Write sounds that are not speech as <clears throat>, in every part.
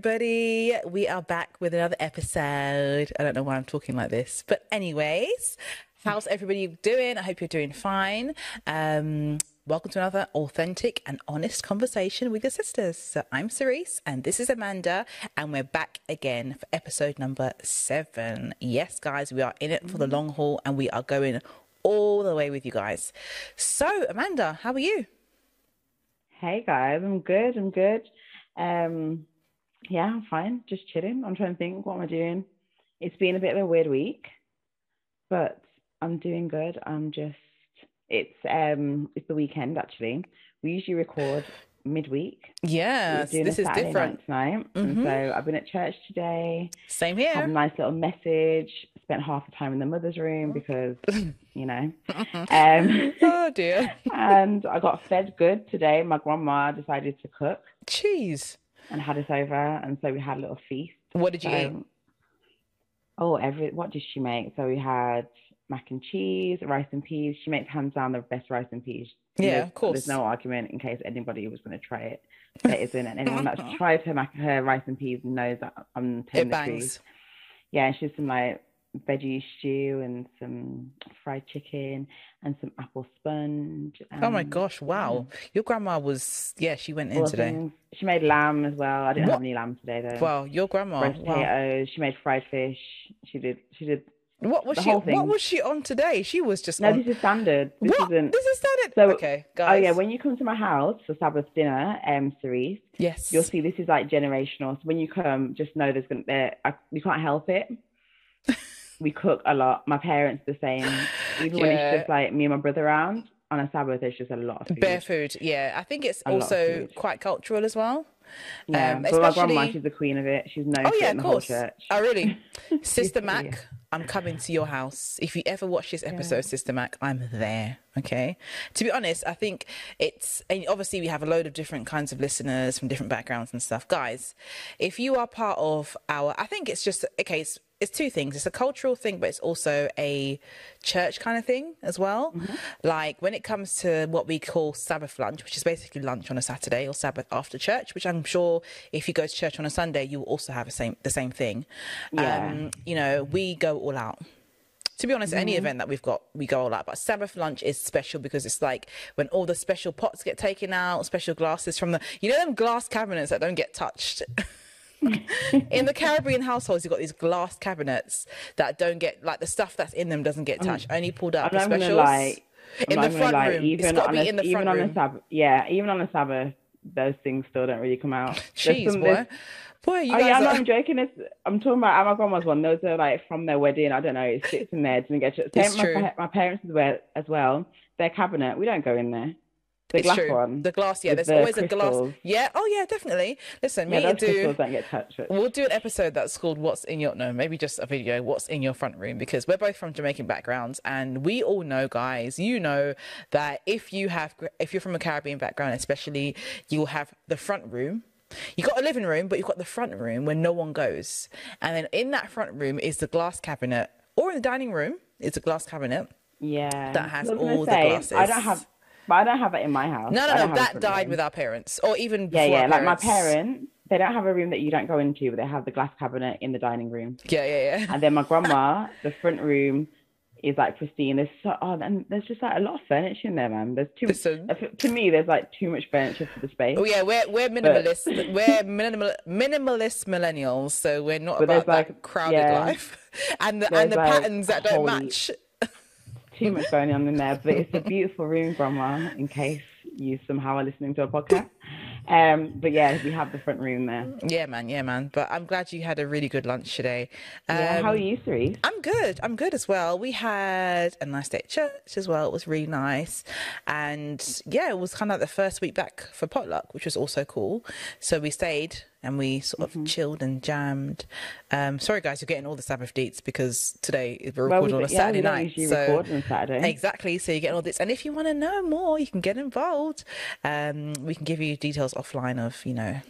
everybody. We are back with another episode. I don't know why I'm talking like this, but, anyways, how's everybody doing? I hope you're doing fine. Um, welcome to another authentic and honest conversation with your sisters. So, I'm Cerise, and this is Amanda, and we're back again for episode number seven. Yes, guys, we are in it for the long haul, and we are going all the way with you guys. So, Amanda, how are you? Hey guys, I'm good. I'm good. Um, yeah, I'm fine. Just chilling. I'm trying to think what am I doing. It's been a bit of a weird week, but I'm doing good. I'm just it's um it's the weekend actually. We usually record midweek. Yeah, this is different. night tonight. Mhm. And so I've been at church today. Same here. Had a nice little message. Spent half the time in the mother's room because you know. <laughs> Um, <laughs> oh dear. <laughs> and I got fed good today. My grandma decided to cook Jeez. And had us over, and so we had a little feast. What did you eat? Oh, every what did she make? So we had mac and cheese, rice and peas. She makes hands down the best rice and peas. Yeah, there's- of course. There's no argument in case anybody was going to try it. There isn't, and anyone that's <laughs> tried her mac her rice and peas knows that I'm telling It bangs. Yeah, she's some like veggie stew and some fried chicken and some apple sponge. Oh my gosh! Wow, your grandma was yeah. She went in today. things. She made lamb as well. I didn't What? have any lamb today though. Wow, your grandma. roast Wow. potatoes. She made fried fish. She did. She did. What was she? What was she on today? She was just No, on. this is standard. This what? isn't. This is standard. So- okay, guys. Oh yeah, when you come to my house for Sabbath dinner, um, Cerise, yes. you'll see this is like generational. So when you come, just know there's gonna there. I, we can't help it. We cook a lot. My parents the same. Even when it's just like me and my brother around on a Sabbath, there's just a lot of food. Bare food. Yeah, I think it's A also quite cultural as well. Yeah, um, but my grandma, she's the queen of it. She's known Oh yeah, of course. Oh really? <laughs> Sister Yeah. Mac, I'm coming to your house. If you ever watch this episode, Sister Mac, I'm there. Okay. To be honest, I think it's and obviously we have a load of different kinds of listeners from different backgrounds and stuff. Guys, if you are part of our, I think it's just okay. It's, it's two things. It's a cultural thing, but it's also a church kind of thing as well. Like when it comes to what we call Sabbath lunch, which is basically lunch on a Saturday or Sabbath after church, which I'm sure if you go to church on a Sunday, you will also have the same the same thing. Yeah. Um, you know, we go all out. To be honest, any event that we've got, we go all out. But Sabbath lunch is special because it's like when all the special pots get taken out, special glasses from the, you know, them glass cabinets that don't get touched. <laughs> <laughs> in the Caribbean households, you've got these glass cabinets that don't get, like the stuff that's in them doesn't get touched, only pulled out I'm for specials. lie. I'm in not the front lie, room. Even it's got to on be a, in the even front on room. a Sabbath, yeah, even on a Sabbath, those things still don't really come out. Jeez, some- boy. Boy, you Oh guys yeah, are... no, I'm joking. It's, I'm talking about my grandma's one. Those are like from their wedding. I don't know. It sits in there. Didn't get Same my, my parents as well. As well. Their cabinet. We don't go in there. The it's glass true. one. The glass, yeah. There's the always a glass. Yeah. Oh, yeah, definitely. Listen, yeah, me and do. don't get touched. With. We'll do an episode that's called "What's in Your No," maybe just a video. What's in your front room? Because we're both from Jamaican backgrounds, and we all know, guys. You know that if you have, if you're from a Caribbean background, especially, you'll have the front room. You got a living room, but you've got the front room where no one goes, and then in that front room is the glass cabinet, or in the dining room is a glass cabinet. Yeah. That has I was gonna all the glasses. I don't have. But I don't have that in my house. No, no, no. That died room. with our parents, or even Yeah, before yeah. Like my parents. they don't have a room that you don't go into, but they have the glass cabinet in the dining room. Yeah, yeah, yeah. And then my <laughs> grandma, the front room is like pristine. There's so, oh, and there's just like a lot of furniture in there, man. There's too Listen. much. Uh, to me, there's like too much furniture for the space. Oh yeah, we're we're minimalist. <laughs> we're minimal minimalist millennials, so we're not But about that like, crowded yeah. life <laughs> and the and the like, patterns that don't holy- match. Too much going on in there, but it's a beautiful room, grandma. In case you somehow are listening to a podcast. Um, but yeah, we have the front room there. Yeah, man. Yeah, man. But I'm glad you had a really good lunch today. yeah, Um, how are you, three? I'm good. I'm good as well. We had a nice day at church as well. It was really nice. And yeah, it was kind of like the first week back for potluck, which was also cool. So we stayed and we sort Mm-hmm. of chilled and jammed. Um, sorry, guys, you're getting all the Sabbath deets because today we're Well, recording we- on a yeah, Saturday night. usually so Saturday. Exactly. So you're getting all this. And if you want to know more, you can get involved. Um, we can give you details offline of, you know,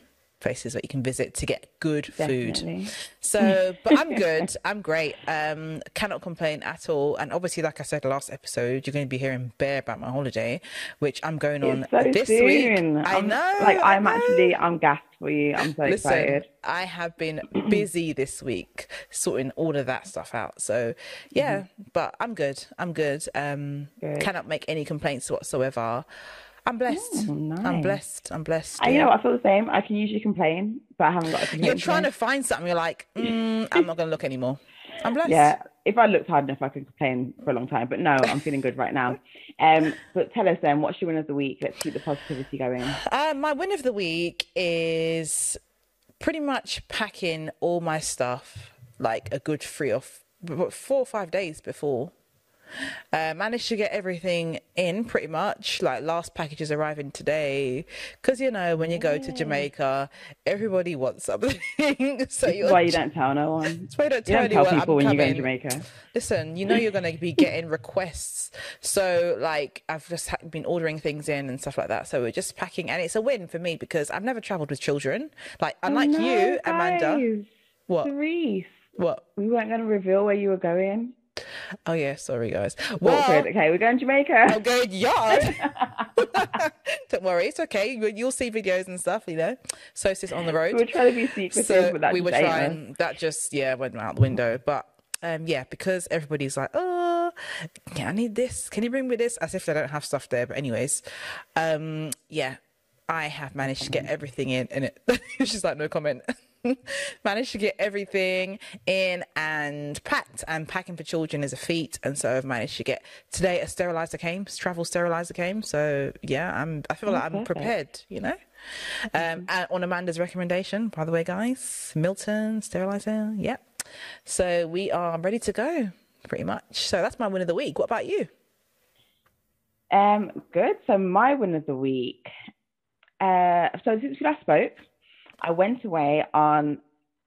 places that you can visit to get good Definitely. food. So, <laughs> but I'm good. I'm great. Um, cannot complain at all. And obviously, like I said last episode, you're going to be hearing bare about my holiday, which I'm going on so this soon. week. I I'm- know. Like I I'm know. actually, I'm gassed for you. I'm so Listen, excited. I have been <clears throat> busy this week sorting all of that stuff out. So yeah, but I'm good. I'm good. Um, Good. cannot make any complaints whatsoever. I'm blessed. Oh, I'm blessed. I'm blessed. I, you know, what, I feel the same. I can usually complain, but I haven't got a complaint. You're trying to find something. You're like, mm, I'm not going to look anymore. I'm blessed. Yeah, if I looked hard enough, I could complain for a long time. But no, I'm feeling good right now. Um, but tell us then, what's your win of the week? Let's keep the positivity going. Uh, my win of the week is pretty much packing all my stuff like a good three or f- four or five days before. Uh, managed to get everything in pretty much. Like last package is arriving today, because you know when you go to Jamaica, everybody wants something. <laughs> so you're why you don't tell no one. <laughs> That's why I don't You tell don't tell people I'm when you go to. Jamaica. Listen, you know you're going to be getting requests. So, like, I've just been ordering things in and stuff like that. So, we're just packing. And it's a win for me because I've never traveled with children. Like, unlike Oh, no, you, Amanda. What? Cerise, What? we weren't going to reveal where you were going. Oh, yeah. Sorry, guys. Well, Awkward. Okay, we're going to Jamaica. I'm going yard. <laughs> Don't worry. It's okay. You- You'll see videos and stuff, you know. So, it's on the road. we were trying to be secretive, so but that we were just ain't us. trying that just yeah went out the window but um yeah because everybody's like oh yeah i need this can you bring me this as if they don't have stuff there but anyways um yeah i have managed to get everything in and it <laughs> she's like no comment <laughs> managed to get everything in and packed and packing for children is a feat and so i've managed to get today a sterilizer came travel sterilizer came so yeah i'm i feel like i'm perfect. prepared you know um, and on Amanda's recommendation, by the way, guys, Milton sterilizer. Yep. So we are ready to go, pretty much. So that's my win of the week. What about you? Um, good. So my win of the week. Uh, so since we last spoke, I went away on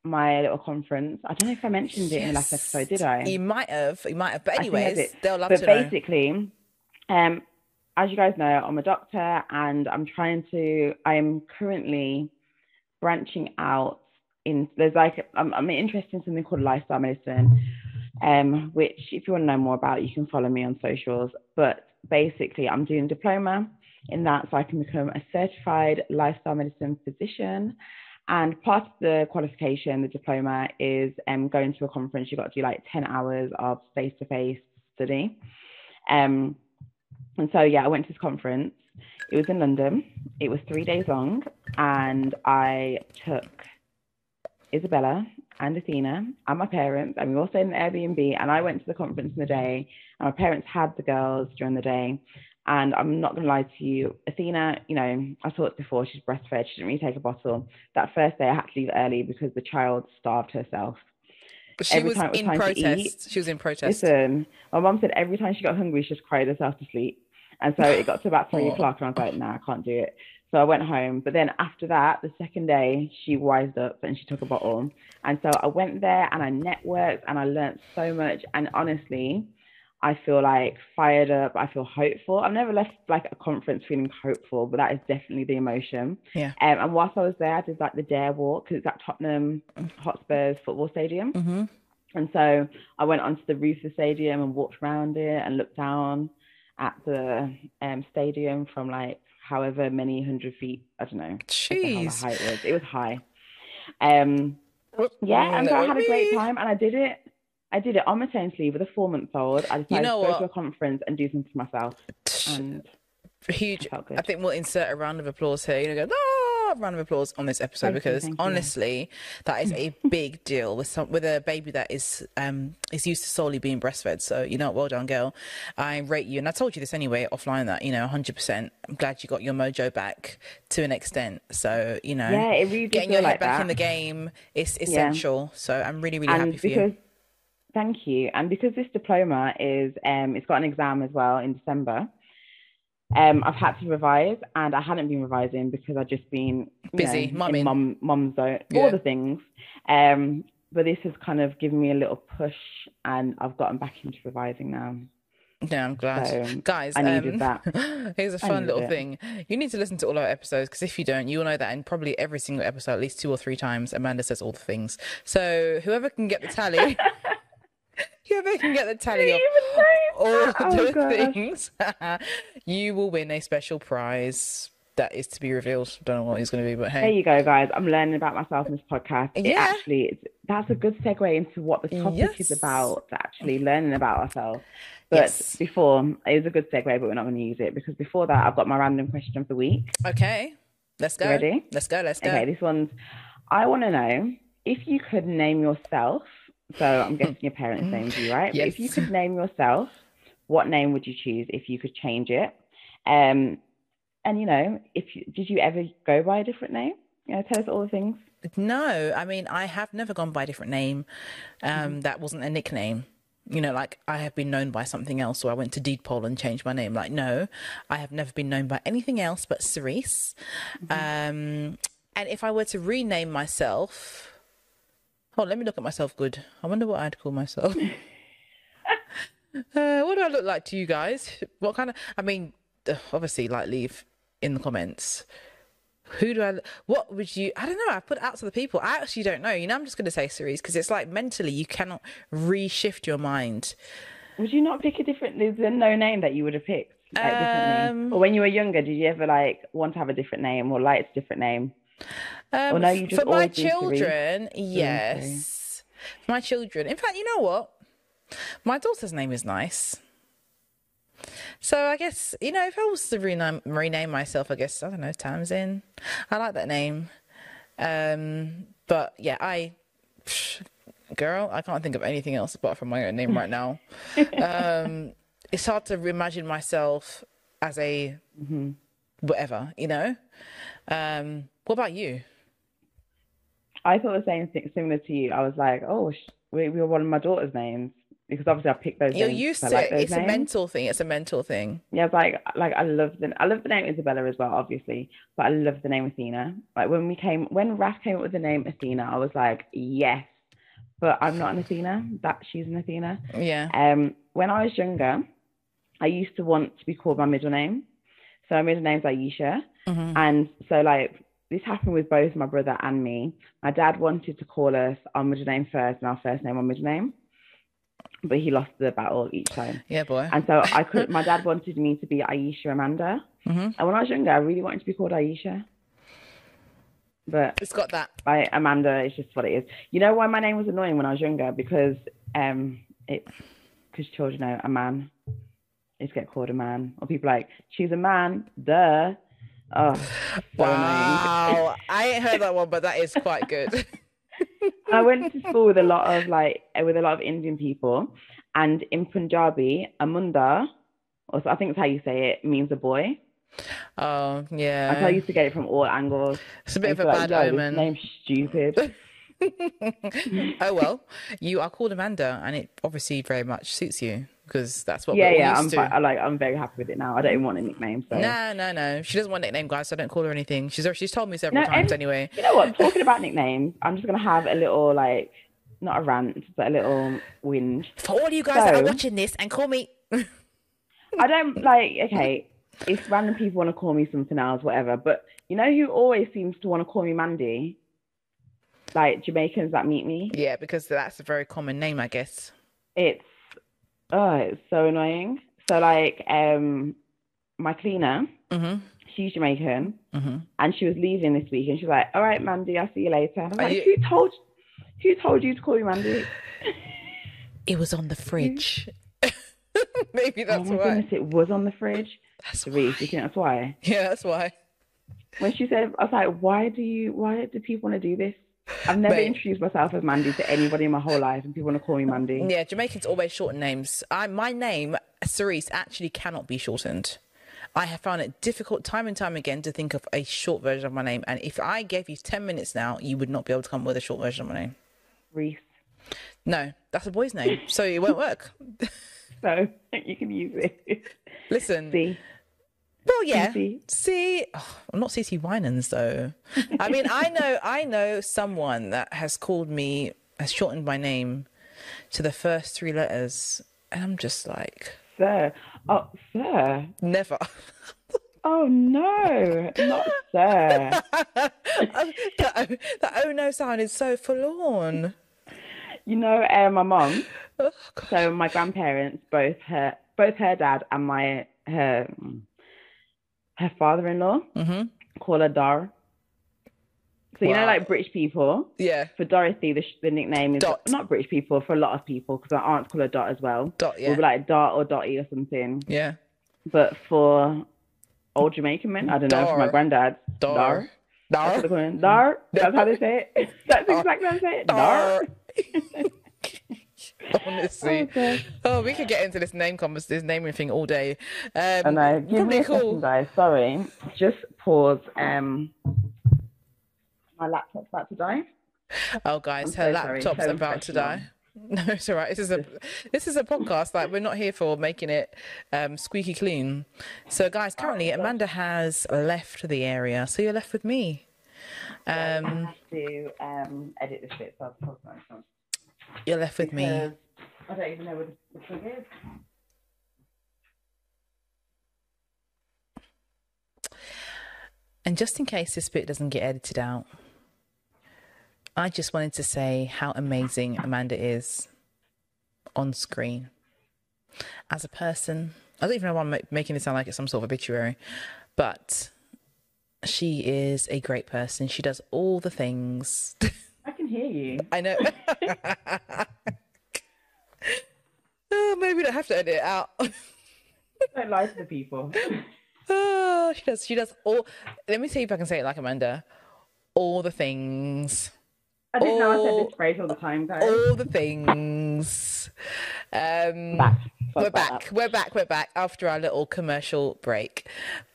my little conference. I don't know if I mentioned it in the last episode, did I? You might have. You might have. But I think I anyways, they'll love but to know. basically, um, as you guys know, I'm a doctor and I'm trying to. I am currently branching out in. There's like I'm, I'm interested in something called lifestyle medicine, um, which if you want to know more about, you can follow me on socials. But basically, I'm doing diploma in that, so I can become a certified lifestyle medicine physician. And part of the qualification, the diploma, is um, going to a conference. You've got to do like 10 hours of face to face study. Um, and so, yeah, I went to this conference. It was in London. It was three days long. And I took Isabella and Athena and my parents, and we all stayed in an Airbnb. And I went to the conference in the day, and my parents had the girls during the day. And I'm not going to lie to you, Athena, you know, I talked before, she's breastfed. She didn't really take a bottle. That first day, I had to leave early because the child starved herself. But she every was time it was in time to protest. eat, She was in protest. Listen, my mum said every time she got hungry, she just cried herself to sleep. And so it got to about three <laughs> oh. o'clock, and I was like, nah, I can't do it. So I went home. But then after that, the second day, she wised up and she took a bottle. And so I went there and I networked and I learned so much. And honestly, I feel like fired up. I feel hopeful. I've never left like a conference feeling hopeful, but that is definitely the emotion. Yeah. Um, and whilst I was there, I did like the Dare Walk because it's at Tottenham Hotspurs football stadium. Mm-hmm. And so I went onto the roof of the stadium and walked around it and looked down at the um, stadium from like however many hundred feet. I don't know. I how Jeez. high it was. It was high. Um, yeah, and so I had a great time and I did it. I did it on maternity leave with a four month old. I decided know to go what? to a conference and do something for myself. And Huge. I. I think we'll insert a round of applause here. You know, go, ah, round of applause on this episode Thank because you. honestly, that is a <laughs> big deal with some with a baby that is um is used to solely being breastfed. So you know, well done, girl. I rate you, and I told you this anyway offline that you know, hundred percent. I'm glad you got your mojo back to an extent. So you know, yeah, it really getting your head like back that. in the game is essential. So I'm really, really and happy for you. Thank you and because this diploma is um it's got an exam as well in december um i've had to revise and i hadn't been revising because i've just been Busy, know, in mum mum zone Yeah. all the things um but this has kind of given me a little push and i've gotten back into revising now Yeah, I'm glad. So, Guys, I needed um, that. <laughs> here's a fun little it. thing. You need to listen to all our episodes because if you don't, you will know that in probably every single episode, at least two or three times, Amanda says all the things. So whoever can get the tally, <laughs> <laughs> whoever can get the tally of all Oh, <laughs> the gosh. things, <laughs> you will win a special prize that is to be revealed. Don't know what it's going to be, but There you go, guys. I'm learning about myself in this podcast. It Yeah. actually, it's, that's a good segue into what the topic is about. Actually, learning about ourselves. But Yes. before, it was a good segue, but we're not going to use it because before that, I've got my random question of the week. okay, let's go. ready? Let's go. Let's go. Okay, this one's. I want to know if you could name yourself. So I'm guessing your parents' named you, right? But if you could name yourself, what name would you choose if you could change it? Um, and you know, if you, did you ever go by a different name? You know, tell us all the things. No, I mean, I have never gone by a different name. Um, That wasn't a nickname. You know, like I have been known by something else, or I went to deed poll and changed my name. Like, no, I have never been known by anything else but Cerise. Um, and if I were to rename myself, oh, let me look at myself good. I wonder what I'd call myself. uh, what do I look like to you guys? What kind of? I mean, uh, obviously, like leave in the comments who do I? What would you? I don't know. I put it out to the people. I actually don't know. You know, I'm just going to say Cerise because it's like mentally you cannot reshift your mind. Would you not pick a different? There's no name that you would have picked like. Um, Or when you were younger, did you ever like want to have a different name or like a different name? Um, Or no, you just for my always do Cerise? children, yes. For my children. In fact, you know what? My daughter's name is nice. So I guess you know if I was to rename rename myself, I guess I don't know Tamsin. I like that name. Um, but yeah, I <sighs> girl, I can't think of anything else apart from my own name right now. <laughs> um, it's hard to imagine myself as a whatever, you know. Um, what about you? I thought the same thing, similar to you. I was like, oh, sh- we, we were one of my daughter's names because obviously I picked those You're names. used to like it. It's a mental thing. It's a mental thing. Yeah, it's like like I love the I love the name Isabella as well, obviously, but I love the name Athena. Like when we came when Raf came up with the name Athena, I was like, yes, but I'm not an Athena. That she's an Athena. Yeah. Um, when I was younger, I used to want to be called my middle name. So my middle name's Aisha, Mhm. and so like this happened with both my brother and me. My dad wanted to call us our middle name first and our first name our middle name, but he lost the battle each time. Yeah, boy. And so I could. My dad <laughs> wanted me to be Aisha Amanda, Mhm. and when I was younger, I really wanted to be called Aisha. But It's got that. I, Amanda is just what it is. You know why my name was annoying when I was younger? Because um, it's because children know a man is get called a man, or people like she's a man, duh. Oh. Wow. <laughs> I ain't heard that one, but that is quite good. I went to school with a lot of like with a lot of Indian people, and in Punjabi, Amunda, or so I think it's how you say it, means a boy. Oh, Like, I yeah. used to get it from all angles. It's a bit of a bad like, omen. Name stupid. <laughs> oh well, you are called Amanda, and it obviously very much suits you because that's what yeah, yeah, I'm fi-. I like I'm very happy with it now. I don't even want a nickname. So No, no, no. She doesn't want a nickname, guys. So I don't call her anything. She's she's told me several No, times and- anyway. you know what? Talking about nicknames, I'm just gonna have a little like not a rant, but a little whinge. For all you guys that are watching this, and call me. <laughs> I don't like okay, if random people want to call me something else, whatever. But you know who always seems to want to call me Mandy? Like Jamaicans that meet me. Yeah, because that's a very common name, I guess. It's oh, it's so annoying. So like um my cleaner, Mhm. she's Jamaican. Mhm. and she was leaving this week and she's like, All right, Mandy, I'll see you later. And I was Are like, you- Who told who told you to call you Mandy? <laughs> It was on the fridge. <laughs> Maybe that's oh my why. goodness, it was on the fridge. That's Reese, why. you think that's why? <laughs> Yeah, that's why. When she said I was like, Why do you why do people want to do this? I've never Mate. introduced myself as Mandy to anybody in my whole life and people want to call me Mandy. Yeah, Jamaicans always shorten names. I my name, Cerise, actually cannot be shortened. I have found it difficult time and time again to think of a short version of my name. And if I gave you 10 minutes now, you would not be able to come up with a short version of my name. Reese. No, that's a boy's name. So it won't work. <laughs> So you can use it. Listen. See. Well, yeah. See, oh, <sighs> I'm not CeCe Winans though. I mean, I know, I know someone that has called me, has shortened my name to the first three letters, and I'm just like, sir. Oh, sir. Never. <laughs> Oh no, not sir. <laughs> that, that oh no sound is so forlorn. You know, uh, my mom. Oh, So my grandparents, both her, both her dad and my her her father-in-law, hmm call her Dar. So you know, like British people. Yeah. For Dorothy, the, sh- the nickname is Dot. not British people. For a lot of people, because my aunts call her Dot as well. Dot. We'll Yeah. be like Dot or Dotty or something. Yeah. But for old Jamaican men, I don't know. For my granddad, Dar. Dar. That's Dar. they. Dar. That's how they say it. <laughs> That's exactly how they say it. Dar. Dar. <laughs> <laughs> Honestly. Okay. Oh, we could get into this name convers this naming thing all day. Um, And I give me a second, guys. Sorry. Just pause. Um, my laptop's about to die. Oh, guys, I'm her so sorry, laptop's so about to die. <laughs> No, it's all right. This is a this is a podcast. Like we're not here for making it um, squeaky clean. So, guys, currently Amanda has left the area, so you're left with me. I Um, have to um, edit this bit, so I'll pause my phone. You're left with me. I don't even know what the, plug is. And just in case this bit doesn't get edited out, I just wanted to say how amazing Amanda is on screen. As a person, I don't even know why I'm making it sound like it's some sort of obituary, but she is a great person. She does all the things. <laughs> Can hear you. I know. <laughs> <laughs> oh, maybe we don't have to edit it out. Don't lie to the people. Oh, <laughs> she does. She does all. Let me see if I can say it like Amanda. All the things. I didn't know I said this phrase all the time, guys. all the things. Um, back. we're Fuck that back. We're back. We're back after our little commercial break.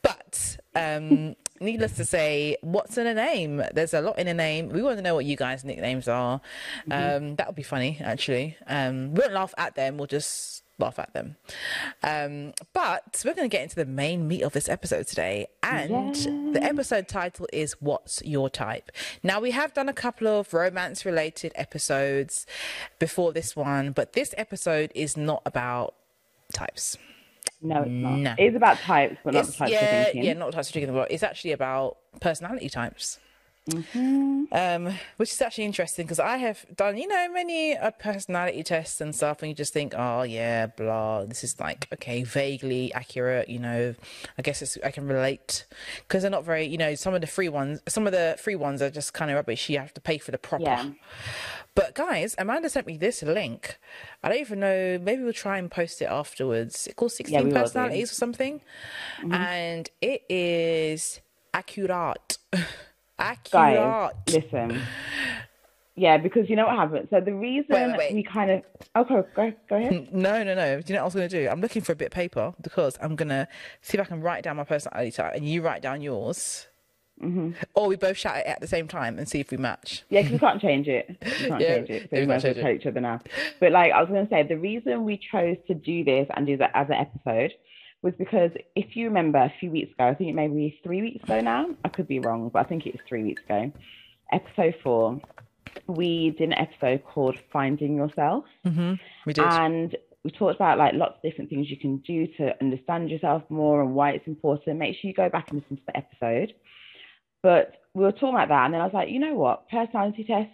But um, needless to say, what's in a name? There's a lot in a name. We want to know what you guys' nicknames are. Um, that would be funny, actually. Um, we won't laugh at them. We'll just laugh at them. Um, but we're going to get into the main meat of this episode today. And the episode title is What's Your Type? Now, we have done a couple of romance related episodes before this one, but this episode is not about types. No, it's not. No. It's about types, but not the types yeah, you're thinking. yeah, not types of thinking about. It's actually about personality types. Mm-hmm. Um, which is actually interesting because I have done, you know, many uh, personality tests and stuff, and you just think, oh yeah, blah, this is like okay, vaguely accurate. You know, I guess it's, I can relate because they're not very, you know, some of the free ones, some of the free ones are just kind of rubbish. You have to pay for the proper. Yeah. But guys, Amanda sent me this link. I don't even know. Maybe we'll try and post it afterwards. It's called 16 we will do. Personalities or something. Mm-hmm. And it is accurate. <laughs> Guys, accurate. listen. Yeah, because you know what happened. So the reason Wait, wait, wait. we kind of okay, go go ahead. <laughs> No, no, no. Do you know what I was going to do? I'm looking for a bit of paper because I'm going to see if I can write down my personality type and you write down yours. Mm-hmm. Or we both shout it at the same time and see if we match. Yeah, because we can't change it. We <laughs> can't Yeah, change it. So we might as well tell each other now. But like I was going to say, the reason we chose to do this and do that as an episode was because if you remember a few weeks ago, I think it may be three weeks ago now. I could be wrong, but I think it was three weeks ago. Episode four, we did an episode called "Finding Yourself." Mm-hmm. We did. and we talked about like lots of different things you can do to understand yourself more and why it's important. Make sure you go back and listen to the episode. But we were talking about that, and then I was like, you know what, personality tests.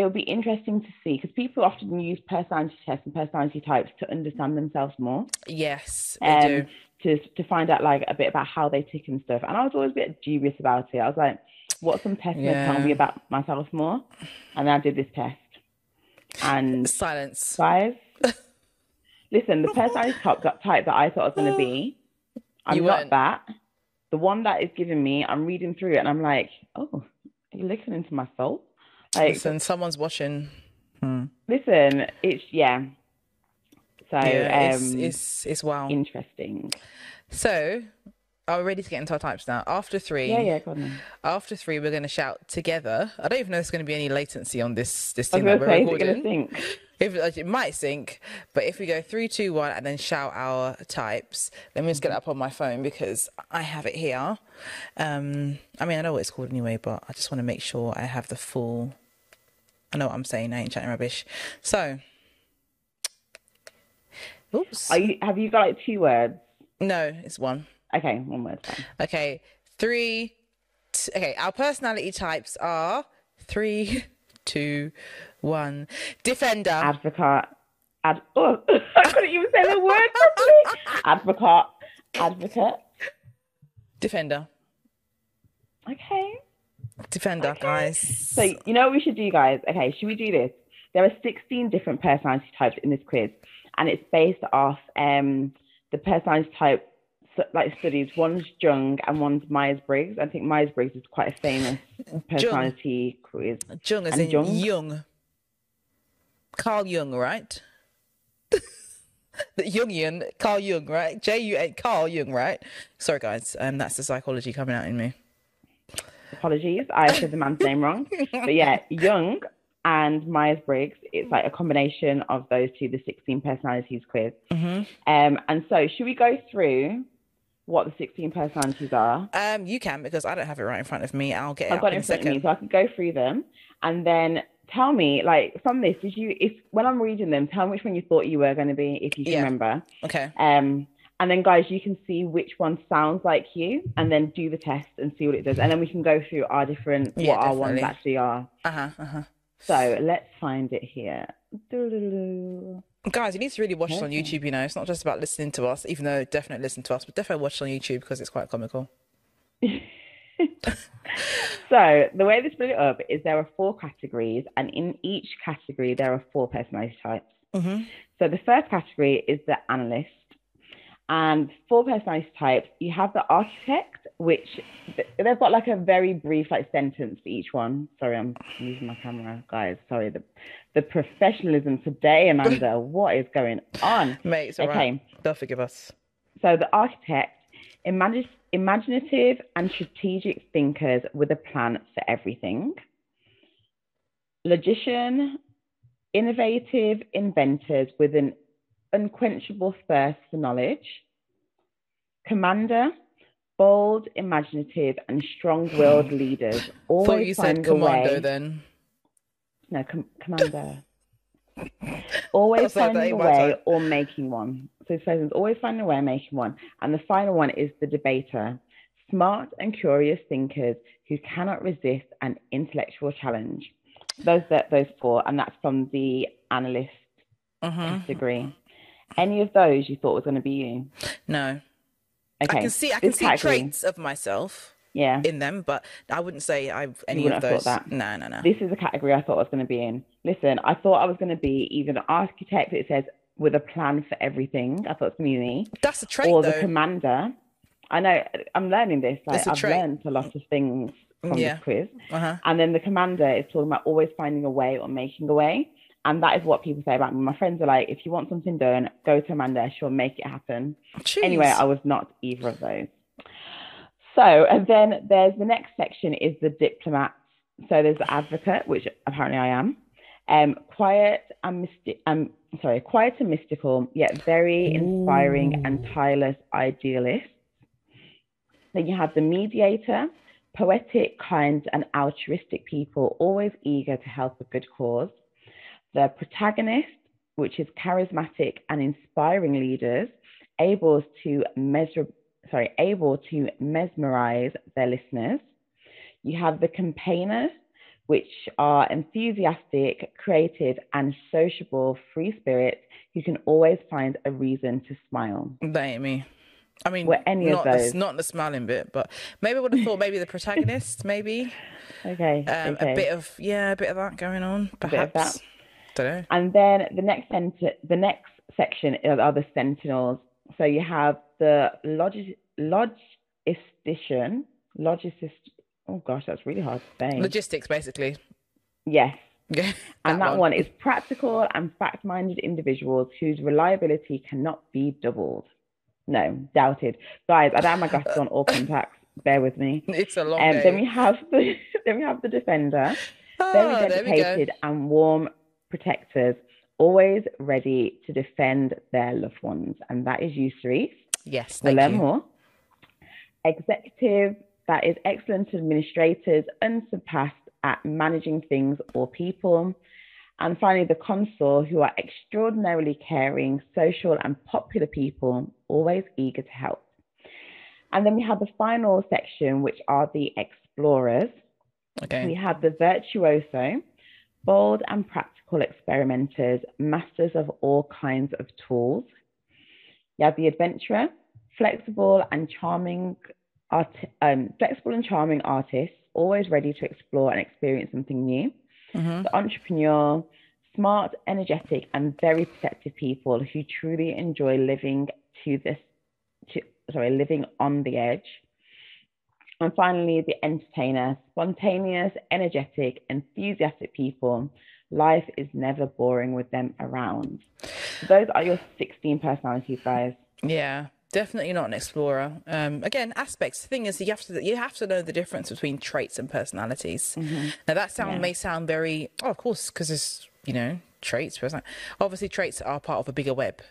It would be interesting to see because people often use personality tests and personality types to understand themselves more, yes, we um, do. to to find out like a bit about how they tick and stuff. And I was always a bit dubious about it. I was like, what's some tests going to tell me about myself more? And then I did this test, and Silence. Five. <laughs> Listen, the personality type, type that I thought I was going to be, <gasps> I'm You not weren't. that. The one that is giving me, I'm reading through it and I'm like, oh, are you looking into my soul? Like, listen, Listen, someone's watching. Listen, it's, yeah. So, Yeah, it's, um, it's, it's wow. interesting. So, are we ready to get into our types now? After three, Yeah, yeah, go on then. after three, we're going to shout together. I don't even know if there's going to be any latency on this this thing was that going to we're say, is it recording. <laughs> going to sync? If it might sync, but if we go three, two, one, and then shout our types, let me just get it up on my phone because I have it here. Um, I mean, I know what it's called anyway, but I just want to make sure I have the full. I know what I'm saying. I ain't chatting rubbish. So, Oops. Are you, have you got like two words? No, it's one. Okay, one word. Fine. Okay, three. T- okay, our personality types are three, <laughs> two, one. Defender. Advocate. Ad- oh, <laughs> I couldn't even say the word properly. <laughs> Advocate. Advocate. Defender. Okay. Defender, Okay. guys. So you know what we should do, guys? Okay, should we do this? There are 16 different personality types in this quiz, and it's based off um the personality type like studies. One's Jung and one's Myers Briggs. I think Myers Briggs is quite a famous personality quiz. Jung as And in Jung? Jung. Carl Jung, right? <laughs> the Jungian, Carl Jung, right? J U A Carl Jung, right? Sorry, guys. Um, that's the psychology coming out in me. Apologies, I said the man's name wrong. But yeah, Jung and Myers Briggs. It's like a combination of those two, the 16 personalities quiz. hmm Um, and so should we go through what the 16 personalities are? Um, you can because I don't have it right in front of me. I'll get it I've got in it a in front of me, so I can go through them and then tell me, like, from this, did you, if when I'm reading them, tell me which one you thought you were going to be, if you can Yeah. remember. Okay. Um, and then, guys, you can see which one sounds like you, and then do the test and see what it does, and then we can go through our different Yeah, what our ones actually are. Uh huh. Uh huh. So let's find it here. Doo-doo-doo. Guys, you need to really watch it on YouTube. You know, it's not just about listening to us, even though definitely listen to us, but definitely watch it on YouTube because it's quite comical. <laughs> <laughs> So the way they split it up is there are four categories, and in each category there are four personality types. Mm-hmm. So the first category is the analyst. And four personality types, you have the architect, which they've got like a very brief like sentence for each one. Sorry, I'm using my camera, guys. Sorry, the the professionalism today, Amanda. <laughs> what is going on? Mate, it's all right. Okay, They'll forgive us. so the architect, imagine, imaginative and strategic thinkers with a plan for everything. Logician, innovative inventors with an unquenchable thirst for knowledge. Commander, bold, imaginative, and strong-willed <sighs> leaders. Always Thought you said finding a commando way. then. No, com- commander. always <laughs> finding a way or making one. So person's always finding a way of making one. And the final one is the debater. Smart and curious thinkers who cannot resist an intellectual challenge. Those that those four, and that's from the analyst Mm-hmm. category. Any of those you thought was going to be you? No, Okay. I can see. I can this see category- traits of myself Yeah. in them, but I wouldn't say I've any of those. No, no, no. This is a category I thought I was going to be in. Listen, I thought I was going to be either an architect, it says with a plan for everything. I thought it was going to be me. That's a trait, or the though. commander. I know I'm learning this. Like It's I've trait. learned a lot of things from Yeah. this quiz. uh-huh. And then the commander is talking about always finding a way or making a way. And that is what people say about me. My friends are like, if you want something done, go to Amanda. She'll make it happen. Anyway, I was not either of those. So, and then there's the next section is the diplomat. So there's the advocate, which apparently I am. Um, quiet and mystic. Um, sorry, quiet and mystical, yet very inspiring and tireless idealist. Then you have the mediator, poetic, kind, and altruistic people, always eager to help a good cause. The protagonist, which is charismatic and inspiring leaders, able to measure, sorry, able to mesmerize their listeners. You have the campaigners, which are enthusiastic, creative, and sociable free spirits who can always find a reason to smile. That ain't me. I mean, Were any of not the, those? not the smiling bit, but maybe I would have thought maybe the protagonist, maybe <laughs> Okay. um, okay. a bit of yeah, a bit of that going on, of perhaps. that. Don't know. And then the next center, the next section are the sentinels. So you have the logis, logistician, logist. Oh gosh, that's really hard to say. Logistics, basically. yes, <laughs> Yeah, and that one. is practical and fact-minded individuals whose reliability cannot be doubled. No, doubted. Guys, I don't have my glasses on or <laughs> contacts. Bear with me. It's a long Um, day. then we have <laughs> the then we have the defender. Ah, very there we go. dedicated and warm protectors, always ready to defend their loved ones. And that is you, Cerise. Yes, thank learn you. more. Executive, that is excellent administrators, unsurpassed at managing things or people. And finally, the consul, who are extraordinarily caring, social, and popular people, always eager to help. And then we have the final section, which are the explorers. Okay. We have the virtuoso, bold and practical experimenters, masters of all kinds of tools. You have the adventurer, flexible and charming, art, um, flexible and charming artists, always ready to explore and experience something new. Mhm. The entrepreneur, smart, energetic, and very perceptive people who truly enjoy living to this, to, sorry, living on the edge. And finally, the entertainer, spontaneous, energetic, enthusiastic people. Life is never boring with them around. Those are your 16 personalities, guys. Yeah, definitely not an explorer. Um, again, aspects. The thing is, you have to you have to know the difference between traits and personalities. Now that sound Yeah. may sound very, oh, of course, because it's you know traits. Obviously, traits are part of a bigger web,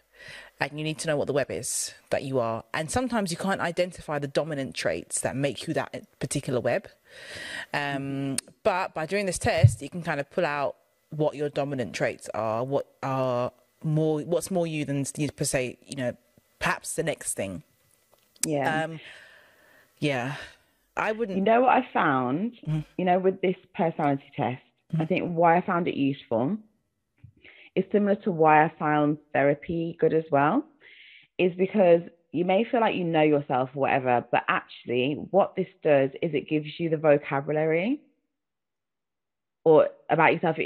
and you need to know what the web is that you are. And sometimes you can't identify the dominant traits that make you that particular web. Um, but by doing this test, you can kind of pull out what your dominant traits are, what are more, what's more you than you per se, you know, perhaps the next thing. Yeah. Um, yeah, I wouldn't. You know what I found? Mm. You know, with this personality test, I think why I found it useful is similar to why I found therapy good as well, is because you may feel like you know yourself or whatever, but actually, what this does is it gives you the vocabulary or about yourself.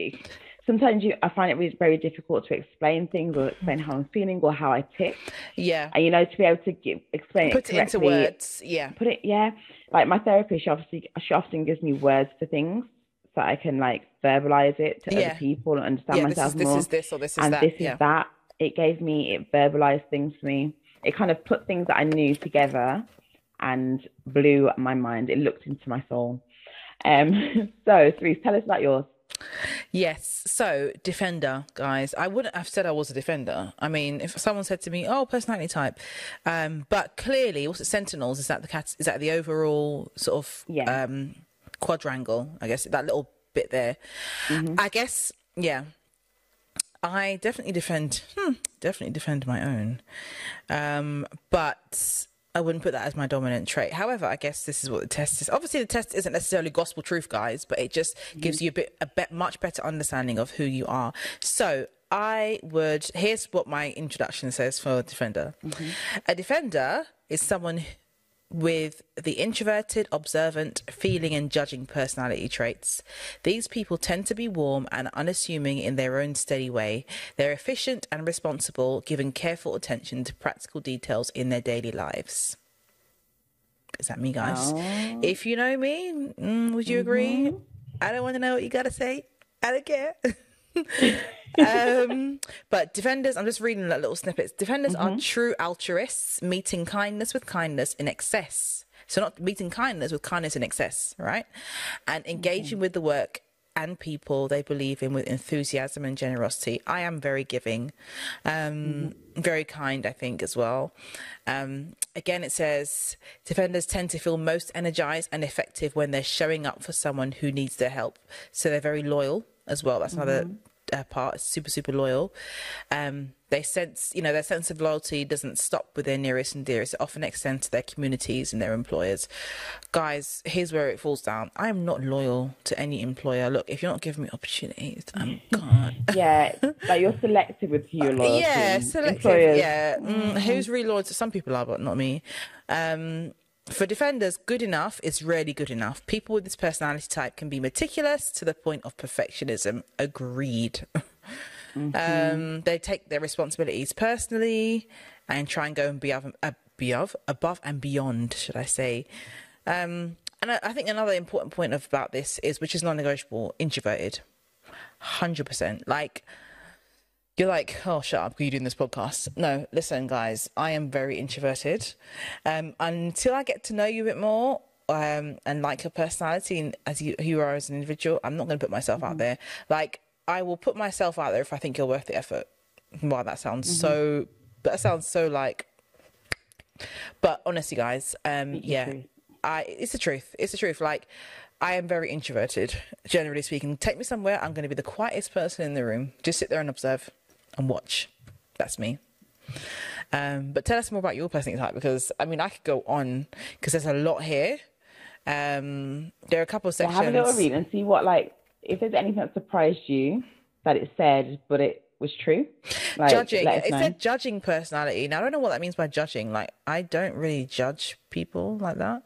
Sometimes you, I find it really very difficult to explain things or explain how I'm feeling or how I tick, Yeah, and you know, to be able to give, explain put it it into words. Yeah, put it yeah like my therapist she obviously she often gives me words for things so i can like verbalize it to Yeah. other people and understand yeah. This myself is this is this or this is and that. this yeah. is that it gave me it verbalized things for me it kind of put things that i knew together and blew my mind it looked into my soul um <laughs> so Cerise, tell us about yours Yes. So, defender, guys. I wouldn't have said I was a defender. I mean, if someone said to me, "Oh, personality type," um, but clearly, what's it? Sentinels is that the cat? Is that the overall sort of Yeah. um, quadrangle? I guess that little bit there. I guess, yeah. I definitely defend. Hmm, definitely defend my own, um, but I wouldn't put that as my dominant trait. However, I guess this is what the test is. Obviously, the test isn't necessarily gospel truth, guys, but it just mm-hmm. gives you a bit, a bit, much better understanding of who you are. So. I would. Here's what my introduction says for a defender. Mm-hmm. A defender is someone with the introverted, observant, feeling, and judging personality traits. These people tend to be warm and unassuming in their own steady way. They're efficient and responsible, giving careful attention to practical details in their daily lives. Is that me, guys? Oh. If you know me, mm, would you agree? I don't want to know what you got to say. I don't care. <laughs> um, but defenders, I'm just reading like little snippets. Defenders are true altruists, meeting kindness with kindness in excess. So not meeting kindness with kindness in excess, right? And engaging with the work and people they believe in with enthusiasm and generosity. I am very giving, um, very kind, I think, as well. Um, again, it says defenders tend to feel most energized and effective when they're showing up for someone who needs their help. So they're very loyal as well. That's another uh, part. Super, super loyal. Um, they sense, you know, their sense of loyalty doesn't stop with their nearest and dearest. It often extends to their communities and their employers. Guys, here's where it falls down. I am not loyal to any employer. Look, if you're not giving me opportunities, I'm gone. <laughs> yeah like you're selective with who you're loyal yeah, to. selective. Employers- Yeah, mm, who's really loyal to some people are, but not me. Um, for defenders, good enough is rarely good enough. People with this personality type can be meticulous to the point of perfectionism. Agreed. <laughs> Um, they take their responsibilities personally and try and go and be above, uh, above, above and beyond, should I say? Um, and I, I think another important point of, about this is, which is non-negotiable, introverted, hundred percent. Like you're like, oh, shut up, are you doing this podcast? No, listen, guys, I am very introverted. Um, until I get to know you a bit more, um, and like your personality and as you who you are as an individual, I'm not going to put myself out there. Like, I will put myself out there if I think you're worth the effort. Wow, that sounds so. But that sounds so like. But honestly, guys, um, your yeah. I it's the truth. It's the truth. Like, I am very introverted, generally speaking. Take me somewhere, I'm going to be the quietest person in the room. Just sit there and observe and watch. That's me. Um, but tell us more about your personality type because I mean I could go on because there's a lot here. Um, there are a couple of sections. have a little read and see what like if there's anything that surprised you that it said, but it was true. Like, judging. It know. said judging personality. Now I don't know what that means by judging. Like I don't really judge people like that.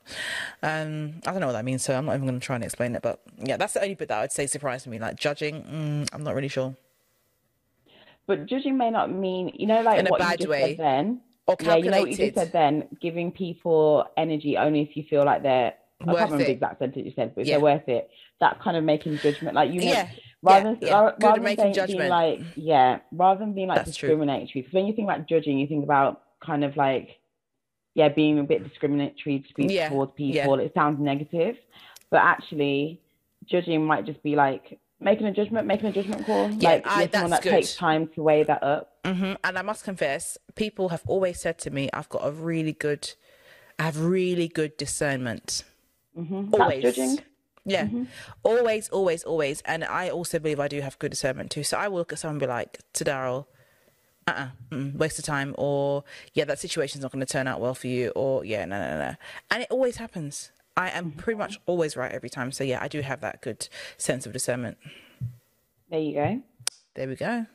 Um, I don't know what that means, so I'm not even going to try and explain it. But yeah, that's the only bit that I would say surprised me. Like judging, mm, I'm not really sure. But judging may not mean, you know, like In a what you just way. said then. Or Yeah, you know what you just said then, giving people energy only if you feel like they're. I Worth can't remember it. the exact sentence you said, but if Yeah. they're worth it. That kind of making judgment, like you, Yeah, rather yeah, than yeah. ra- Good at rather than saying- judgment. being like, yeah, rather than being like That's discriminatory. Because when you think about judging, you think about kind of like, yeah, being a bit discriminatory to be towards people. It sounds negative, but actually, judging might just be like making a judgment, making a judgment call. Yeah, like I- someone that takes time to weigh that up. hmm And I must confess, people have always said to me, I've got a really good, I have really good discernment. hmm Always. That's judging. Yeah. Mm-hmm. Always, always, always. And I also believe I do have good discernment too. So I will look at someone and be like, to Daryl, uh uh mm, waste of time. Or, yeah, that situation's not going to turn out well for you. Or, yeah, no, no, no. And it always happens. I am Mm-hmm. pretty much always right every time. So, yeah, I do have that good sense of discernment. There you go. There we go.